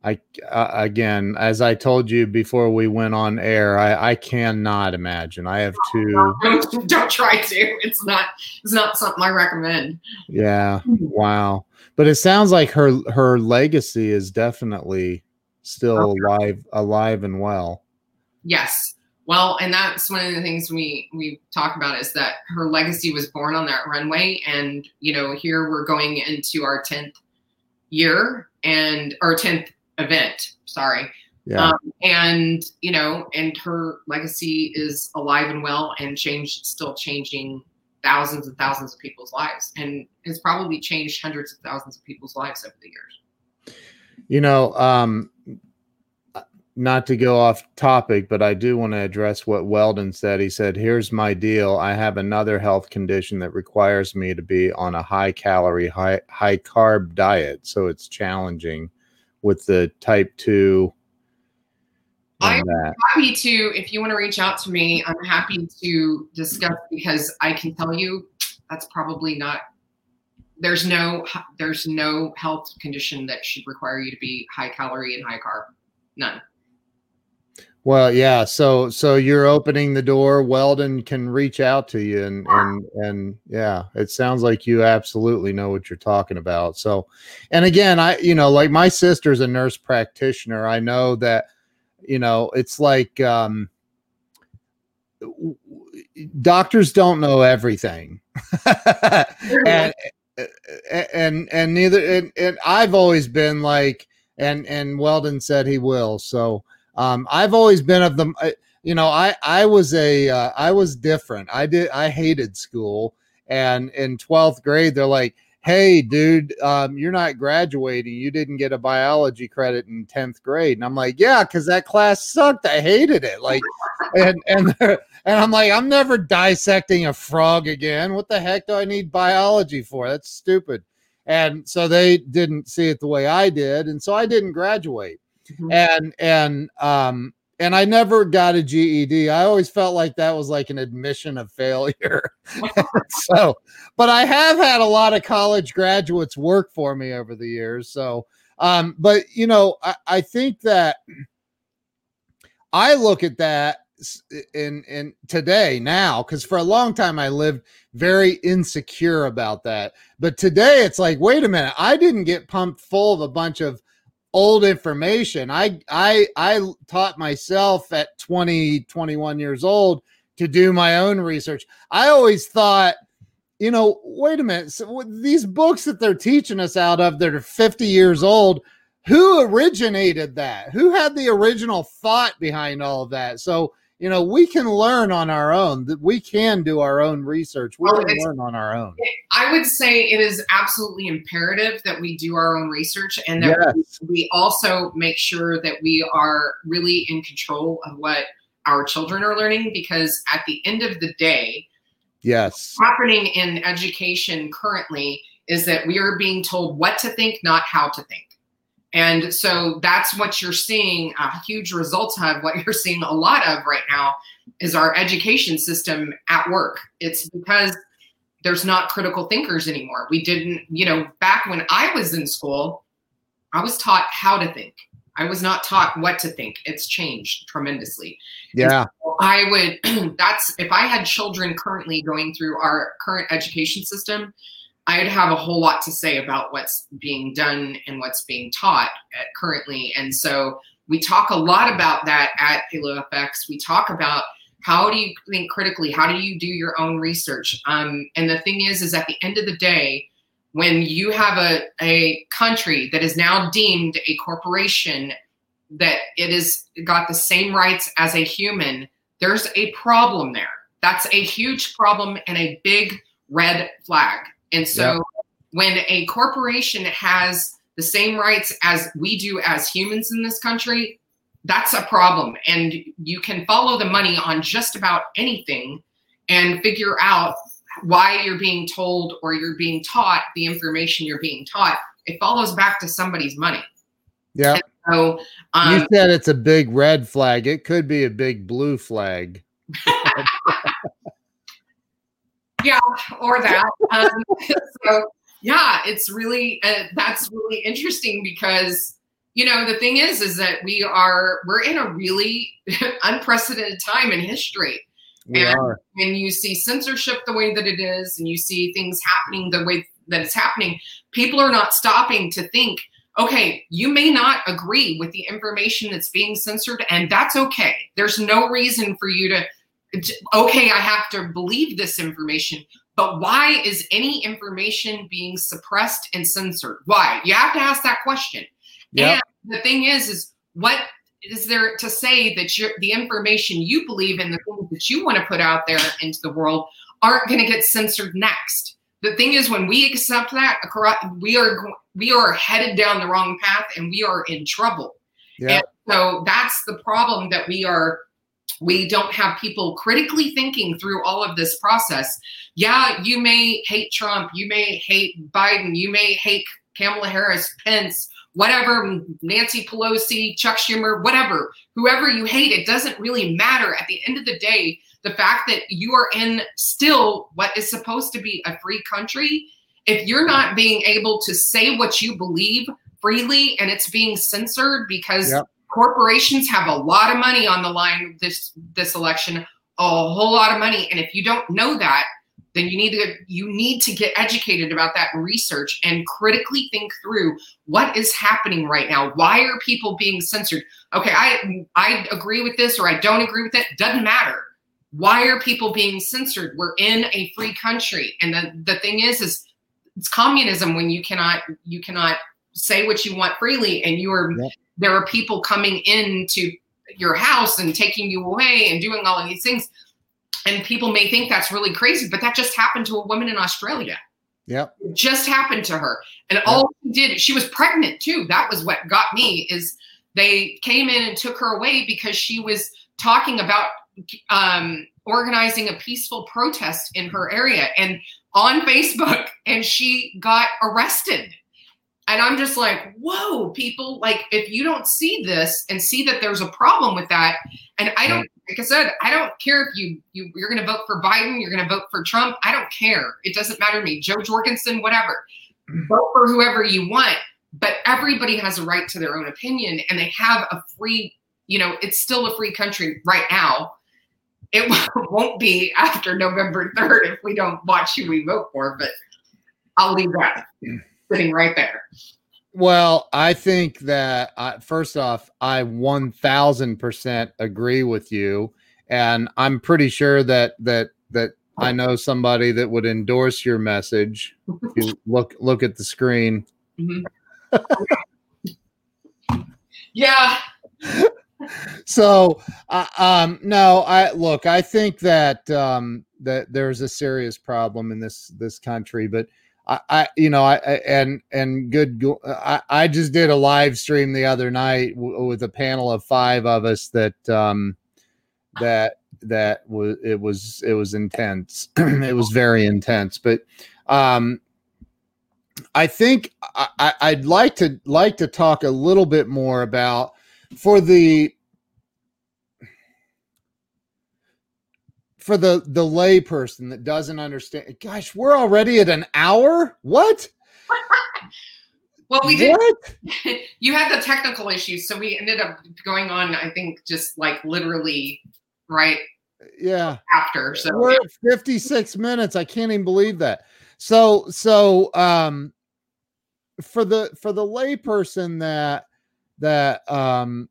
I uh, again, as I told you before we went on air, I, I cannot imagine. I have two. Don't, don't try to. It's not. It's not something I recommend. Yeah. Wow. But it sounds like her her legacy is definitely still okay. alive alive and well yes well and that's one of the things we we talk about is that her legacy was born on that runway and you know here we're going into our 10th year and our 10th event sorry yeah. Um, and you know and her legacy is alive and well and change still changing thousands and thousands of people's lives and has probably changed hundreds of thousands of people's lives over the years you know um not to go off topic, but I do want to address what Weldon said. He said, Here's my deal. I have another health condition that requires me to be on a high calorie, high, high carb diet. So it's challenging with the type 2. I'm that. happy to, if you want to reach out to me, I'm happy to discuss because I can tell you that's probably not there's no there's no health condition that should require you to be high calorie and high carb none well, yeah. So so you're opening the door. Weldon can reach out to you and and and yeah, it sounds like you absolutely know what you're talking about. So and again, I you know, like my sister's a nurse practitioner. I know that you know, it's like um doctors don't know everything. and, and and neither and, and I've always been like and and Weldon said he will. So um, I've always been of the, uh, you know, I I was a uh, I was different. I did I hated school, and in twelfth grade they're like, hey, dude, um, you're not graduating. You didn't get a biology credit in 10th grade. And I'm like, yeah, because that class sucked. I hated it. Like, and, and, and I'm like, I'm never dissecting a frog again. What the heck do I need biology for? That's stupid. And so they didn't see it the way I did. And so I didn't graduate. Mm-hmm. And, and, um, and I never got a GED. I always felt like that was like an admission of failure. so, but I have had a lot of college graduates work for me over the years. So, um, but you know, I, I think that I look at that in in today now because for a long time I lived very insecure about that. But today it's like, wait a minute, I didn't get pumped full of a bunch of old information. I I I taught myself at 20 21 years old to do my own research. I always thought, you know, wait a minute, so these books that they're teaching us out of that are 50 years old, who originated that? Who had the original thought behind all of that? So you know, we can learn on our own. That we can do our own research. We oh, can learn on our own. I would say it is absolutely imperative that we do our own research and that yes. we also make sure that we are really in control of what our children are learning because at the end of the day, yes, happening in education currently is that we are being told what to think, not how to think. And so that's what you're seeing a huge result of. What you're seeing a lot of right now is our education system at work. It's because there's not critical thinkers anymore. We didn't, you know, back when I was in school, I was taught how to think. I was not taught what to think. It's changed tremendously. Yeah. So I would, that's if I had children currently going through our current education system, I'd have a whole lot to say about what's being done and what's being taught currently. And so we talk a lot about that at Halo FX. We talk about how do you think critically? How do you do your own research? Um, and the thing is, is at the end of the day, when you have a, a country that is now deemed a corporation that it has got the same rights as a human, there's a problem there. That's a huge problem and a big red flag. And so yep. when a corporation has the same rights as we do as humans in this country, that's a problem. And you can follow the money on just about anything and figure out why you're being told or you're being taught the information you're being taught. It follows back to somebody's money. Yeah. So um, you said it's a big red flag. It could be a big blue flag. yeah, or that. Um, so yeah, it's really uh, that's really interesting because you know the thing is is that we are we're in a really unprecedented time in history. We and are. when you see censorship the way that it is, and you see things happening the way that it's happening, people are not stopping to think okay, you may not agree with the information that's being censored, and that's okay. There's no reason for you to okay, I have to believe this information, but why is any information being suppressed and censored? Why? You have to ask that question. Yep. And the thing is, is what is there to say that the information you believe in, the things that you want to put out there into the world, aren't going to get censored next? The thing is, when we accept that, we are we are headed down the wrong path, and we are in trouble. Yep. And so that's the problem that we are we don't have people critically thinking through all of this process. Yeah, you may hate Trump, you may hate Biden, you may hate Kamala Harris, Pence, whatever, Nancy Pelosi, Chuck Schumer, whatever, whoever you hate, it doesn't really matter. At the end of the day, the fact that you are in still what is supposed to be a free country, if you're not being able to say what you believe freely and it's being censored because yep corporations have a lot of money on the line this this election a whole lot of money. And if you don't know that then you need to you need to get educated about that research and critically think through what is happening right now. Why are people being censored? Okay i i agree with this or i don't agree with it. Doesn't matter. Why are people being censored? We're in a free country. And the, the thing is is it's communism when you cannot you cannot say what you want freely and you are. There are people coming into your house and taking you away and doing all of these things and people may think that's really crazy but that just happened to a woman in australia Yeah. It just happened to her. And yep. all she did, she was pregnant too. That was what got me is they came in and took her away because she was talking about um, organizing a peaceful protest in her area and on Facebook, and she got arrested. And I'm just like, whoa, people, like, if you don't see this and see that there's a problem with that, and I don't, like I said, I don't care if you, you you're going to vote for Biden, you're going to vote for Trump. I don't care. It doesn't matter to me. Jo Jorgensen, whatever. Mm. Vote for whoever you want, but everybody has a right to their own opinion, and they have a free, you know, it's still a free country right now it won't be after November 3rd if we don't watch who we vote for, but I'll leave that sitting right there. Well, I think that uh, first off, I 1000% agree with you. And I'm pretty sure that, that, that I know somebody that would endorse your message. you look, look at the screen. Mm-hmm. yeah. so uh, um no i look i think that um that there's a serious problem in this this country but I, I you know I, and and good I, I just did a live stream the other night w- with a panel of five of us that um that that was it was it was intense. It was very intense but um i think I, i'd like to like to talk a little bit more about for the for the the lay person that doesn't understand gosh we're already at an hour? What? Well we did what? you had the technical issues so we ended up going on i think just like literally right yeah. after so we're at 56 minutes. I can't even believe that. So so um for the for the lay person that that um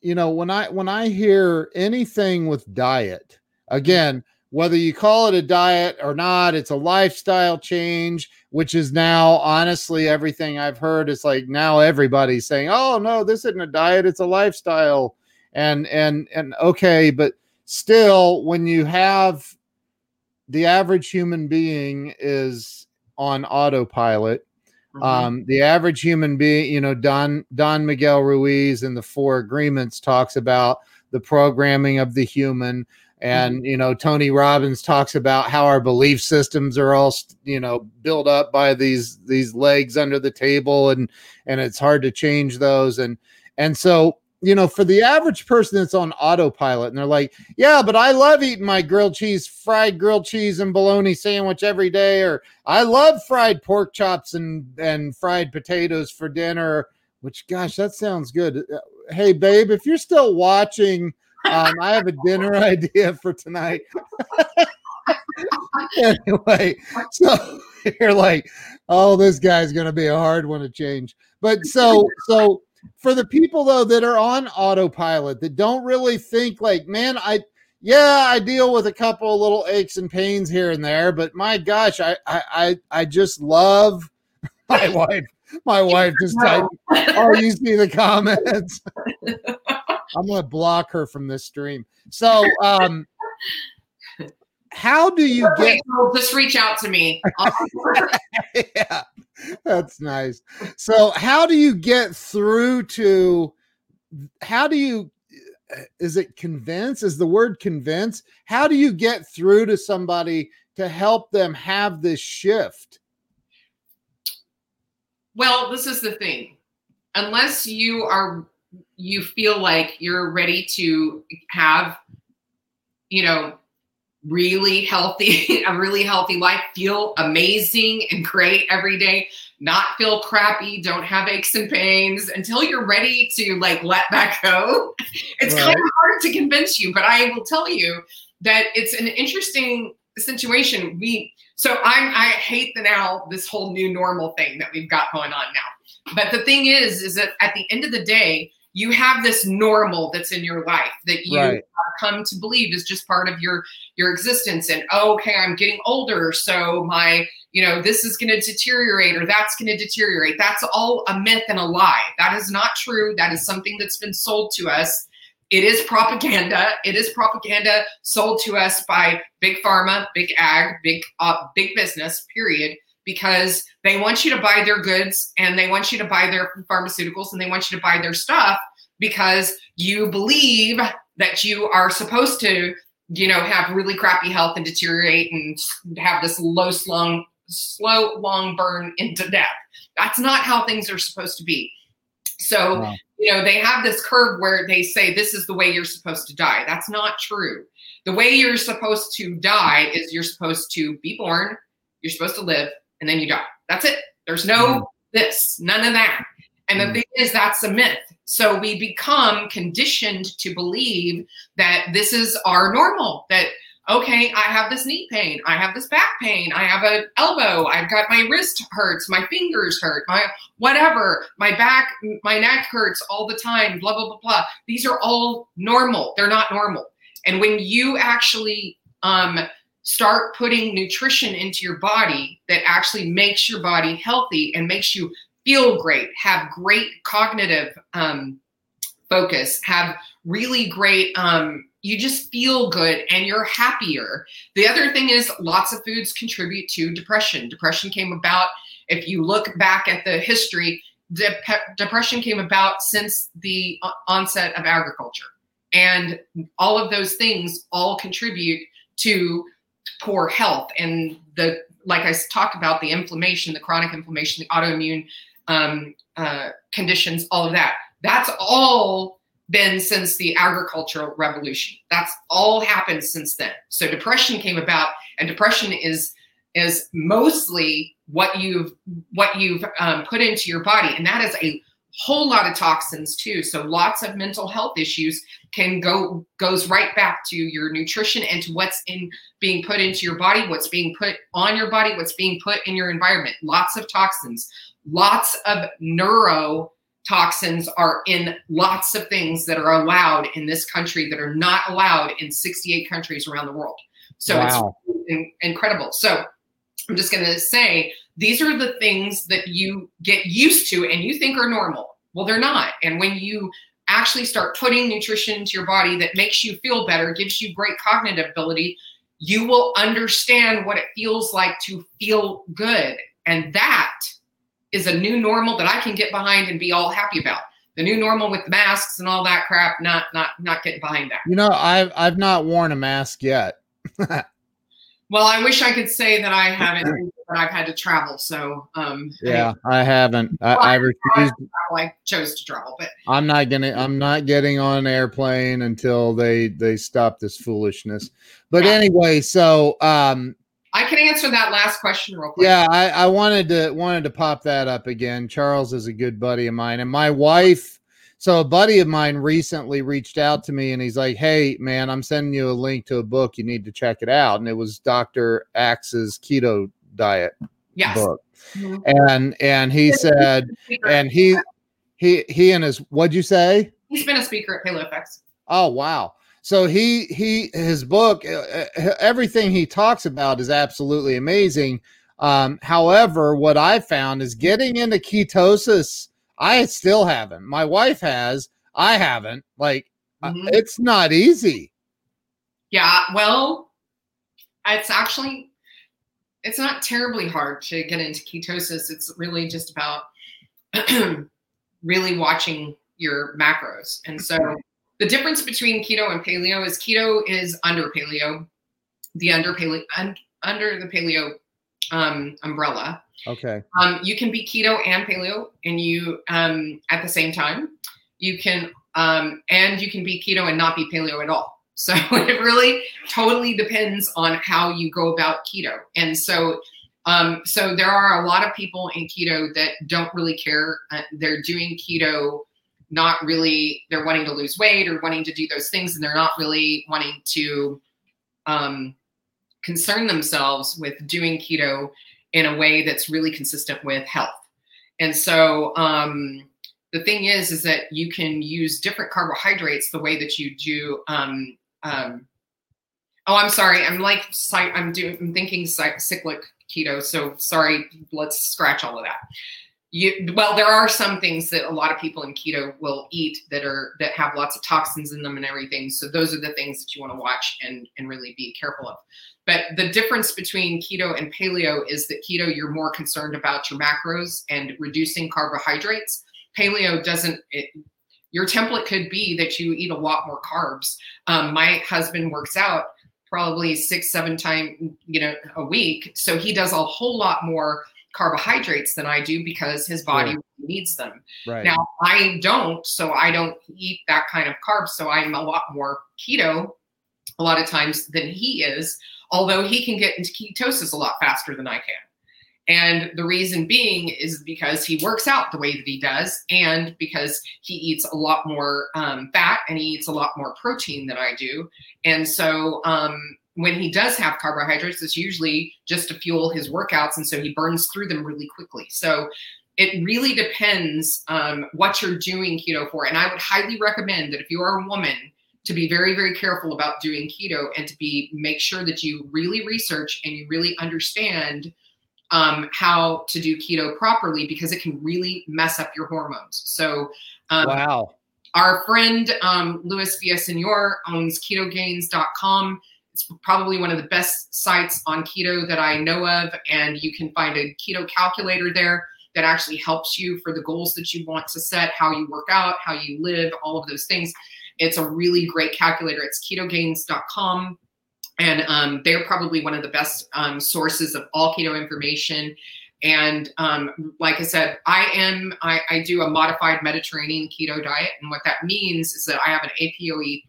you know when i when i hear anything with diet again whether you call it a diet or not it's a lifestyle change which is now honestly everything i've heard is like now everybody's saying oh no this isn't a diet it's a lifestyle and and and okay but still when you have the average human being is on autopilot Mm-hmm. Um, the average human being, you know, Don Don Miguel Ruiz in the Four Agreements talks about the programming of the human, and mm-hmm. you know, Tony Robbins talks about how our belief systems are all, you know, built up by these these legs under the table, and and it's hard to change those, and and so you know, for the average person that's on autopilot and they're like, yeah, but I love eating my grilled cheese, fried grilled cheese and bologna sandwich every day, or I love fried pork chops and, and fried potatoes for dinner, which, gosh, that sounds good. Uh, hey, babe, if you're still watching, um, I have a dinner idea for tonight. anyway, so you're like, oh, this guy's going to be a hard one to change. But so, so, for the people though that are on autopilot that don't really think like, man, I yeah, I deal with a couple of little aches and pains here and there, but my gosh, I I I, just love my wife. My wife just typed, oh, you see the comments. I'm gonna block her from this stream. So um how do you get just reach out to me. Yeah that's nice. So how do you get through to how do you is it convince is the word convince? How do you get through to somebody to help them have this shift? Well this is the thing. Unless you are you feel like you're ready to have you know really healthy, a really healthy life, feel amazing and great every day, not feel crappy, don't have aches and pains until you're ready to like let that go. It's right. kind of hard to convince you, but I will tell you that it's an interesting situation. We so I'm I hate the now this whole new normal thing that we've got going on now. But the thing is, is that at the end of the day, you have this normal that's in your life that you right. come to believe is just part of your your existence and oh, okay i'm getting older so my you know, this is going to deteriorate or that's going to deteriorate. That's all a myth and a lie. That is not true. That is something that's been sold to us. It is propaganda. It is propaganda sold to us by big pharma, big ag, big uh, big business. Period. Because they want you to buy their goods and they want you to buy their pharmaceuticals and they want you to buy their stuff because you believe that you are supposed to you know, have really crappy health and deteriorate and have this low, slung, slow, long burn into death. That's not how things are supposed to be. So, wow. you know, they have this curve where they say this is the way you're supposed to die. That's not true. The way you're supposed to die is you're supposed to be born, you're supposed to live, and then you die. That's it. There's no mm. this, none of that. And the mm. thing is, that's a myth. So we become conditioned to believe that this is our normal, that, okay, I have this knee pain, I have this back pain, I have an elbow, I've got my wrist hurts, my fingers hurt, my whatever, my back, my neck hurts all the time, blah, blah, blah, blah. These are all normal. They're not normal. And when you actually um, start putting nutrition into your body that actually makes your body healthy and makes you feel great, have great cognitive um, focus, have really great, um, you just feel good and you're happier. The other thing is lots of foods contribute to depression. Depression came about, if you look back at the history, de- depression came about since the onset of agriculture. And all of those things all contribute to poor health and the like I talked about the inflammation, the chronic inflammation, the autoimmune um, uh, conditions, all of that. That's all been since the agricultural revolution. That's all happened since then. So depression came about, and depression is is mostly what you've what you've um, put into your body, and that is a whole lot of toxins too. So lots of mental health issues can go goes right back to your nutrition and to what's in being put into your body, what's being put on your body, what's being put in your environment. Lots of toxins lots of neuro toxins are in lots of things that are allowed in this country that are not allowed in 68 countries around the world. So wow. it's incredible. So I'm just going to say these are the things that you get used to and you think are normal. Well, they're not. And when you actually start putting nutrition into your body that makes you feel better, gives you great cognitive ability, you will understand what it feels like to feel good. And that is a new normal that I can get behind and be all happy about. The new normal with the masks and all that crap, not not not getting behind that. You know, I've I've not worn a mask yet. well, I wish I could say that I haven't, but I've had to travel. So um yeah, I, I haven't. I, I refused. I chose to travel, but I'm not gonna. I'm not getting on an airplane until they they stop this foolishness. But yeah. anyway, so um I can answer that last question real quick. Yeah, I, I wanted to wanted to pop that up again. Charles is a good buddy of mine, and my wife. So a buddy of mine recently reached out to me, and he's like, "Hey, man, I'm sending you a link to a book. You need to check it out." And it was Doctor Axe's keto diet yes. book, mm-hmm. and and he said, and he he he and his what'd you say? He's been a speaker at PaleoFX. Oh wow! So he he his book uh, uh, everything he talks about is absolutely amazing. Um, however, what I found is getting into ketosis. I still haven't. My wife has. I haven't. Like uh, mm-hmm. it's not easy. Yeah. Well, it's actually it's not terribly hard to get into ketosis. It's really just about really watching your macros. And so the difference between keto and paleo is keto is under paleo, the under paleo un, under the paleo um, umbrella. Okay. Um, you can be keto and paleo, and you um, at the same time. You can um, and you can be keto and not be paleo at all. So it really totally depends on how you go about keto. And so um, so there are a lot of people in keto that don't really care. Uh, they're doing keto not really they're wanting to lose weight or wanting to do those things and they're not really wanting to um, concern themselves with doing keto in a way that's really consistent with health and so um, the thing is is that you can use different carbohydrates the way that you do um, um, oh i'm sorry i'm like i'm doing i'm thinking cyclic keto. So sorry, let's scratch all of that. You, well, there are some things that a lot of people in keto will eat that are that have lots of toxins in them and everything. So those are the things that you want to watch and and really be careful of. But the difference between keto and paleo is that keto you're more concerned about your macros and reducing carbohydrates. Paleo doesn't. It, your template could be that you eat a lot more carbs. Um, my husband works out probably six, seven times, you know, a week. So he does a whole lot more carbohydrates than I do because his body right. needs them. Right. Now I don't, so I don't eat that kind of carbs. So I'm a lot more keto a lot of times than he is, although he can get into ketosis a lot faster than I can. And the reason being is because he works out the way that he does, and because he eats a lot more um, fat and he eats a lot more protein than I do. And so um, when he does have carbohydrates, it's usually just to fuel his workouts. And so he burns through them really quickly. So it really depends um, what you're doing keto for. And I would highly recommend that if you are a woman, to be very very careful about doing keto and to be make sure that you really research and you really understand um, how to do keto properly because it can really mess up your hormones. So, um, wow. Our friend um, Luis Villasenor owns ketogains.com. It's probably one of the best sites on keto that I know of. And you can find a keto calculator there that actually helps you for the goals that you want to set, how you work out, how you live, all of those things. It's a really great calculator. It's ketogains.com and um, they're probably one of the best um, sources of all keto information. And um, like i said i am I, I, do a modified mediterranean keto diet. And what that means is that i have an apoe3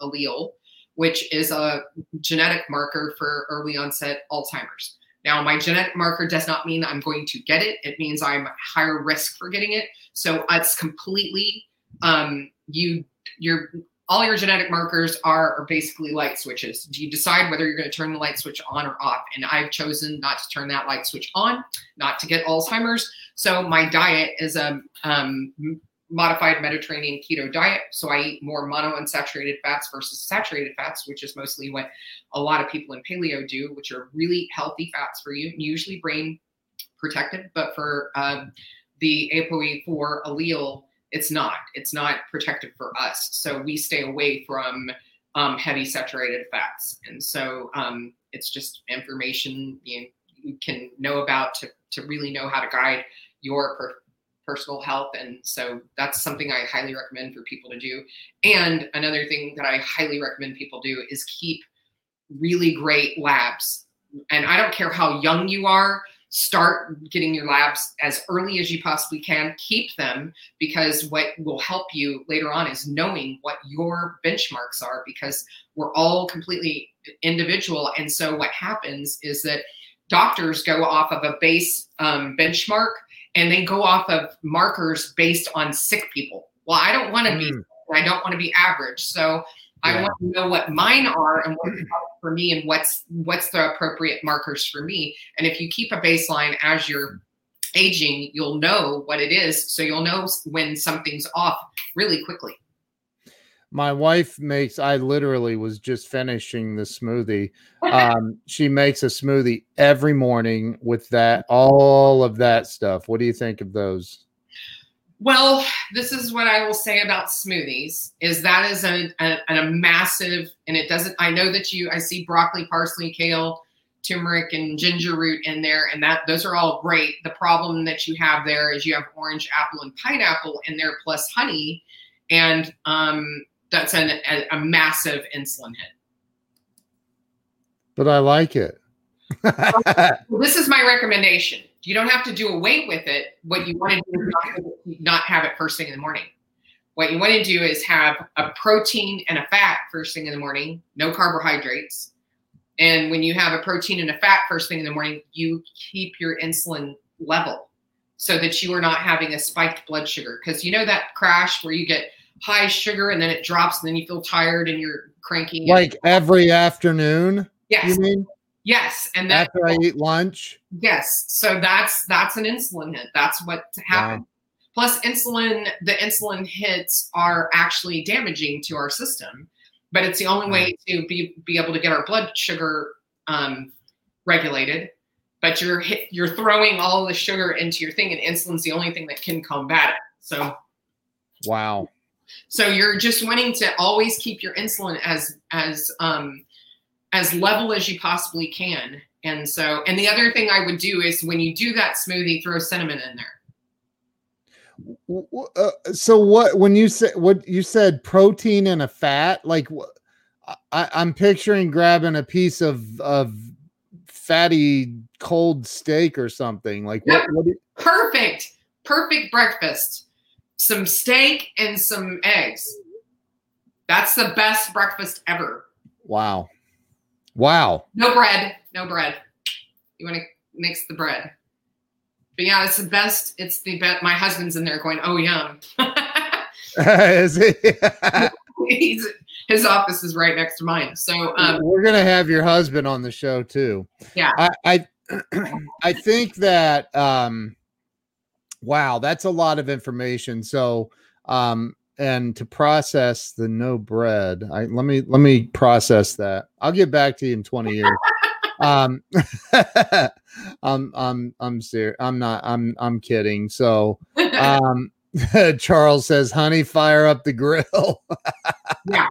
allele which is a genetic marker for early onset alzheimer's. Now my genetic marker does not mean i'm going to get it. It means i'm higher risk for getting it. So it's completely um, you you're all your genetic markers are, are basically light switches. Do you decide whether you're going to turn the light switch on or off? And I've chosen not to turn that light switch on, not to get Alzheimer's. So my diet is a um, modified Mediterranean keto diet. So I eat more monounsaturated fats versus saturated fats, which is mostly what a lot of people in paleo do, which are really healthy fats for you, and usually brain protected. But for um, the ApoE4 allele, it's not. It's not protective for us. So we stay away from um, heavy saturated fats. And so um, it's just information you, you, can know about to, to really know how to guide your per- personal health. And so that's something I highly recommend for people to do. And another thing that I highly recommend people do is keep really great labs. And I don't care how young you are, start getting your labs as early as you possibly can. Keep them because what will help you later on is knowing what your benchmarks are because we're all completely individual. And so what happens is that doctors go off of a base um, benchmark and they go off of markers based on sick people. Well i don't want to mm. be i don't want to be average. So I want to know what mine are and what's for me and what's what's the appropriate markers for me. And if you keep a baseline as you're aging, you'll know what it is. So you'll know when something's off really quickly. My wife makes, I literally was just finishing the smoothie. Um, she makes a smoothie every morning with that, all of that stuff. What do you think of those? Well, this is what I will say about smoothies is that is a, a, a, massive, and it doesn't, I know that you, I see broccoli, parsley, kale, turmeric, and ginger root in there, and that those are all great. The problem that you have there is you have orange, apple, and pineapple in there plus honey, and um, that's an, a, a massive insulin hit. But I like it. well, this is my recommendation you don't have to do away with it. What you want to do is not, have it first thing in the morning. What you want to do is have a protein and a fat first thing in the morning, no carbohydrates. And when you have a protein and a fat first thing in the morning, you keep your insulin level so that you are not having a spiked blood sugar. Because you know that crash where you get high sugar and then it drops and then you feel tired and you're cranky. Like every afternoon? Yes. You mean? Yes, and that, after I eat lunch. Yes, so that's that's an insulin hit. That's what happens. Wow. Plus, insulin, the insulin hits are actually damaging to our system, but it's the only way to be be able to get our blood sugar um, regulated. but you're hit, you're throwing all the sugar into your thing, and insulin's the only thing that can combat it. So, wow. So you're just wanting to always keep your insulin as as um, as level as you possibly can. And so, and the other thing I would do is when you do that smoothie, throw cinnamon in there. Uh, so what when you said what you said protein and a fat like I, i'm picturing grabbing a piece of of fatty cold steak or something like yep. what, what perfect perfect breakfast some steak and some eggs that's the best breakfast ever wow wow no bread no bread you want to mix the bread but yeah, it's the best. It's the best. My husband's in there going, "Oh, yum." is he? His office is right next to mine. So um, we're gonna have your husband on the show too. Yeah, I I, I think that um, wow, that's a lot of information. So um, and to process the no bread, I let me let me process that. I'll get back to you in twenty years. Um i'm i'm i'm serious i'm not i'm i'm kidding. So um charles says honey fire up the grill. Yeah.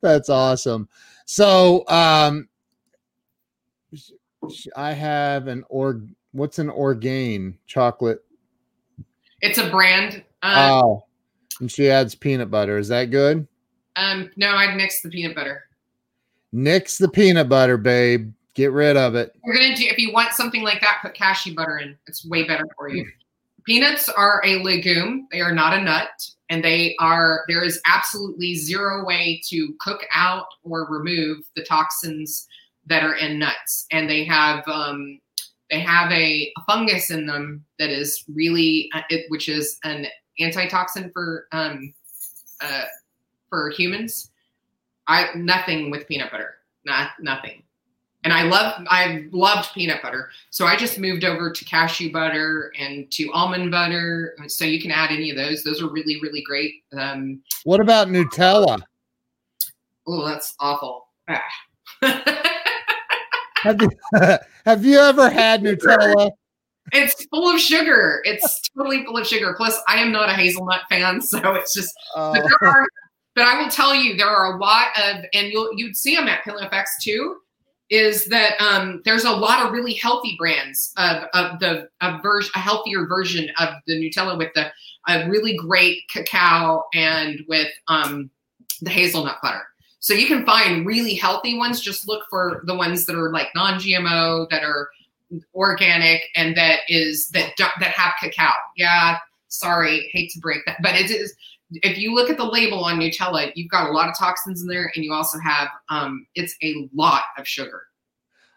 That's awesome. So um i have an org what's an orgain? Chocolate? It's a brand um, oh and she adds peanut butter is that good um no i'd mix the peanut butter nix the peanut butter babe Get rid of it. You're gonna do if you want something like that, put cashew butter in. It's way better for you. Peanuts are a legume. They are not a nut, and they are there is absolutely zero way to cook out or remove the toxins that are in nuts. And they have um, they have a, a fungus in them that is really uh, it, which is an antitoxin for um, uh, for humans. I nothing with peanut butter. Not nothing and I love I loved peanut butter. So I just moved over to cashew butter and to almond butter. So you can add any of those. Those are really really great. Um, what about Nutella? Oh, that's awful. Ah. have, you, have you ever had Nutella? It's full of sugar. It's totally full of sugar. Plus, I am not a hazelnut fan, so it's just. Uh, but, are, but I will tell you, there are a lot of, and you'll you'd see them at PaleoFX too is that um, there's a lot of really healthy brands of, of the a, version, a healthier version of the Nutella with the a really great cacao and with um, the hazelnut butter. So you can find really healthy ones. Just look for the ones that are like non-GMO, that are organic, and that is that that have cacao. Yeah, sorry, hate to break that, but it is if you look at the label on Nutella, you've got a lot of toxins in there, and you also have um, it's a lot of sugar.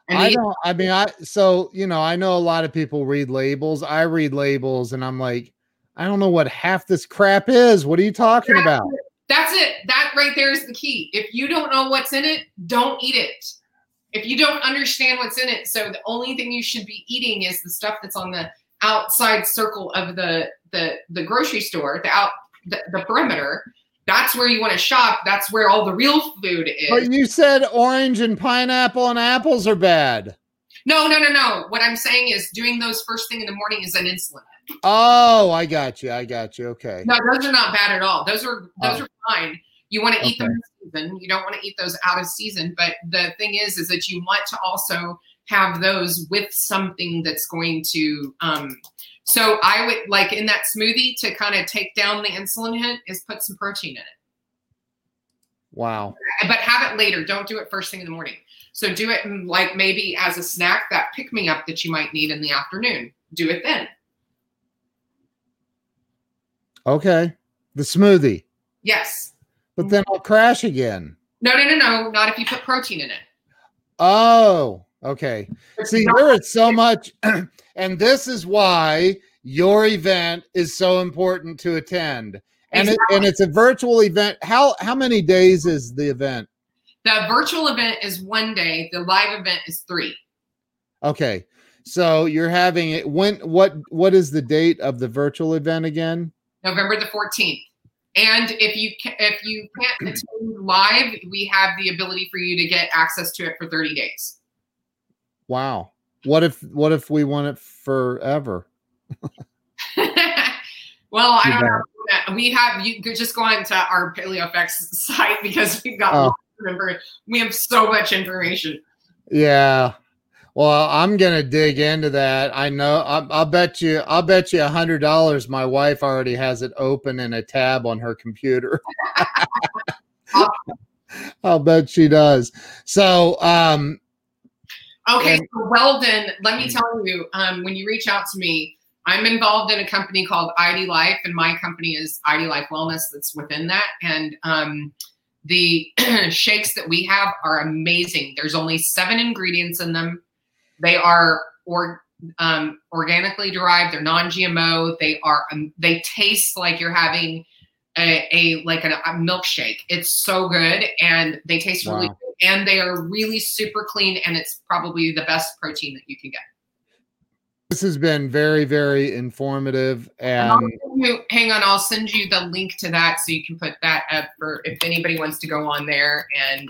And I don't. I mean, I so you know, I know a lot of people read labels. I read labels, and I'm like, I don't know what half this crap is. What are you talking that's about? It. That's it. That right there is the key. If you don't know what's in it, don't eat it. If you don't understand what's in it, so the only thing you should be eating is the stuff that's on the outside circle of the the the grocery store, the out the, the perimeter, that's where you want to shop. That's where all the real food is. But you said orange and pineapple and apples are bad. No, no, no, no. What I'm saying is doing those first thing in the morning is an insulin. Oh, I got you. I got you. Okay. No, those are not bad at all. Those are those oh. are fine. You want to eat okay. them season. You don't want to eat those out of season. But the thing is, is that you want to also have those with something that's going to um, so I would like in that smoothie to kind of take down the insulin hit is put some protein in it. Wow. But have it later. Don't do it first thing in the morning. So do it like maybe as a snack, that pick me up that you might need in the afternoon. Do it then. Okay. The smoothie. Yes. But then I'll crash again. No, no, no, no. Not if you put protein in it. Oh, okay. See, there is so much And this is why your event is so important to attend. And, exactly. it, and it's a virtual event. How how many days is the event? The virtual event is one day. The live event is three. Okay, so you're having it. When what what is the date of the virtual event again? November the fourteenth. And if you if you can't attend live, we have the ability for you to get access to it for thirty days. Wow. what if what if we want it forever? well, I don't know. We have you could just go on to our PaleoFX site because we've got oh. remember we have so much information. Yeah. Well, I'm gonna dig into that. I know. I'll, I'll bet you. I'll bet you a hundred dollars. My wife already has it open in a tab on her computer. I'll bet she does. So, um, okay. And, so Weldon, let me tell you. Um, when you reach out to me, I'm involved in a company called ID Life, and my company is ID Life Wellness. That's within that, and um, the shakes that we have are amazing. There's only seven ingredients in them. They are or um, organically derived. They're non-GMO. They are um, they taste like you're having a, a like a, a, milkshake. It's so good, and they taste wow. really good, and they are really super clean, and it's probably the best protein that you can get. This has been very, very informative. And, and you, hang on, I'll send you the link to that so you can put that up for if anybody wants to go on there and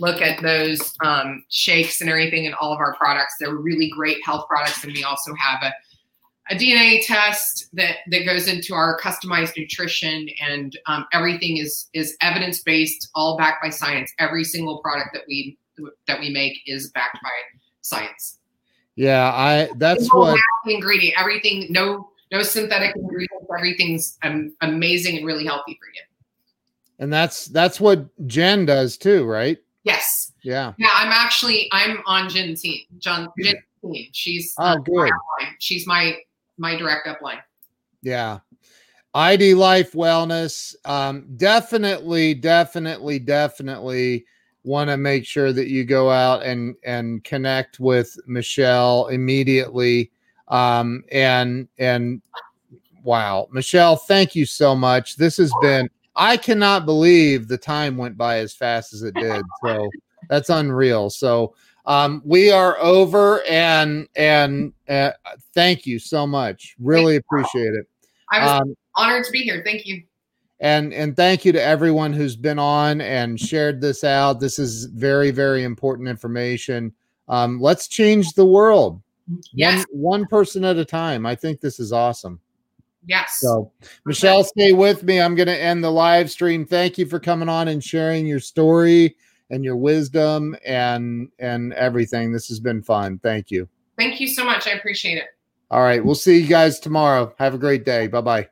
look at those um, shakes and everything and all of our products. They're really great health products, and we also have a, a DNA test that that goes into our customized nutrition, and um, everything is is evidence based, all backed by science. Every single product that we that we make is backed by science. Yeah, I that's what ingredient. Everything, no no synthetic ingredients. Everything's um, amazing and really healthy for you. And that's that's what Jen does too, right? Yes. Yeah. Yeah, I'm actually I'm on Jen team. John Jen team. She's oh good. She's my my direct upline. Yeah. ID Life Wellness. Um, definitely, definitely, definitely want to make sure that you go out and and connect with Michelle immediately. Um, and and wow, Michelle, thank you so much. This has been I cannot believe the time went by as fast as it did. So that's unreal. So um, we are over and and uh, thank you so much. Really appreciate it. I was um, honored to be here. Thank you and and thank you to everyone who's been on and shared this out this is very very important information um, let's change the world yes. one, one person at a time i think this is awesome yes. So michelle stay with me. I'm going to end the live stream. Thank you for coming on and sharing your story and your wisdom and and everything. This has been fun. Thank you. Thank you so much. I appreciate it. All right. We'll see you guys tomorrow. Have a great day. Bye bye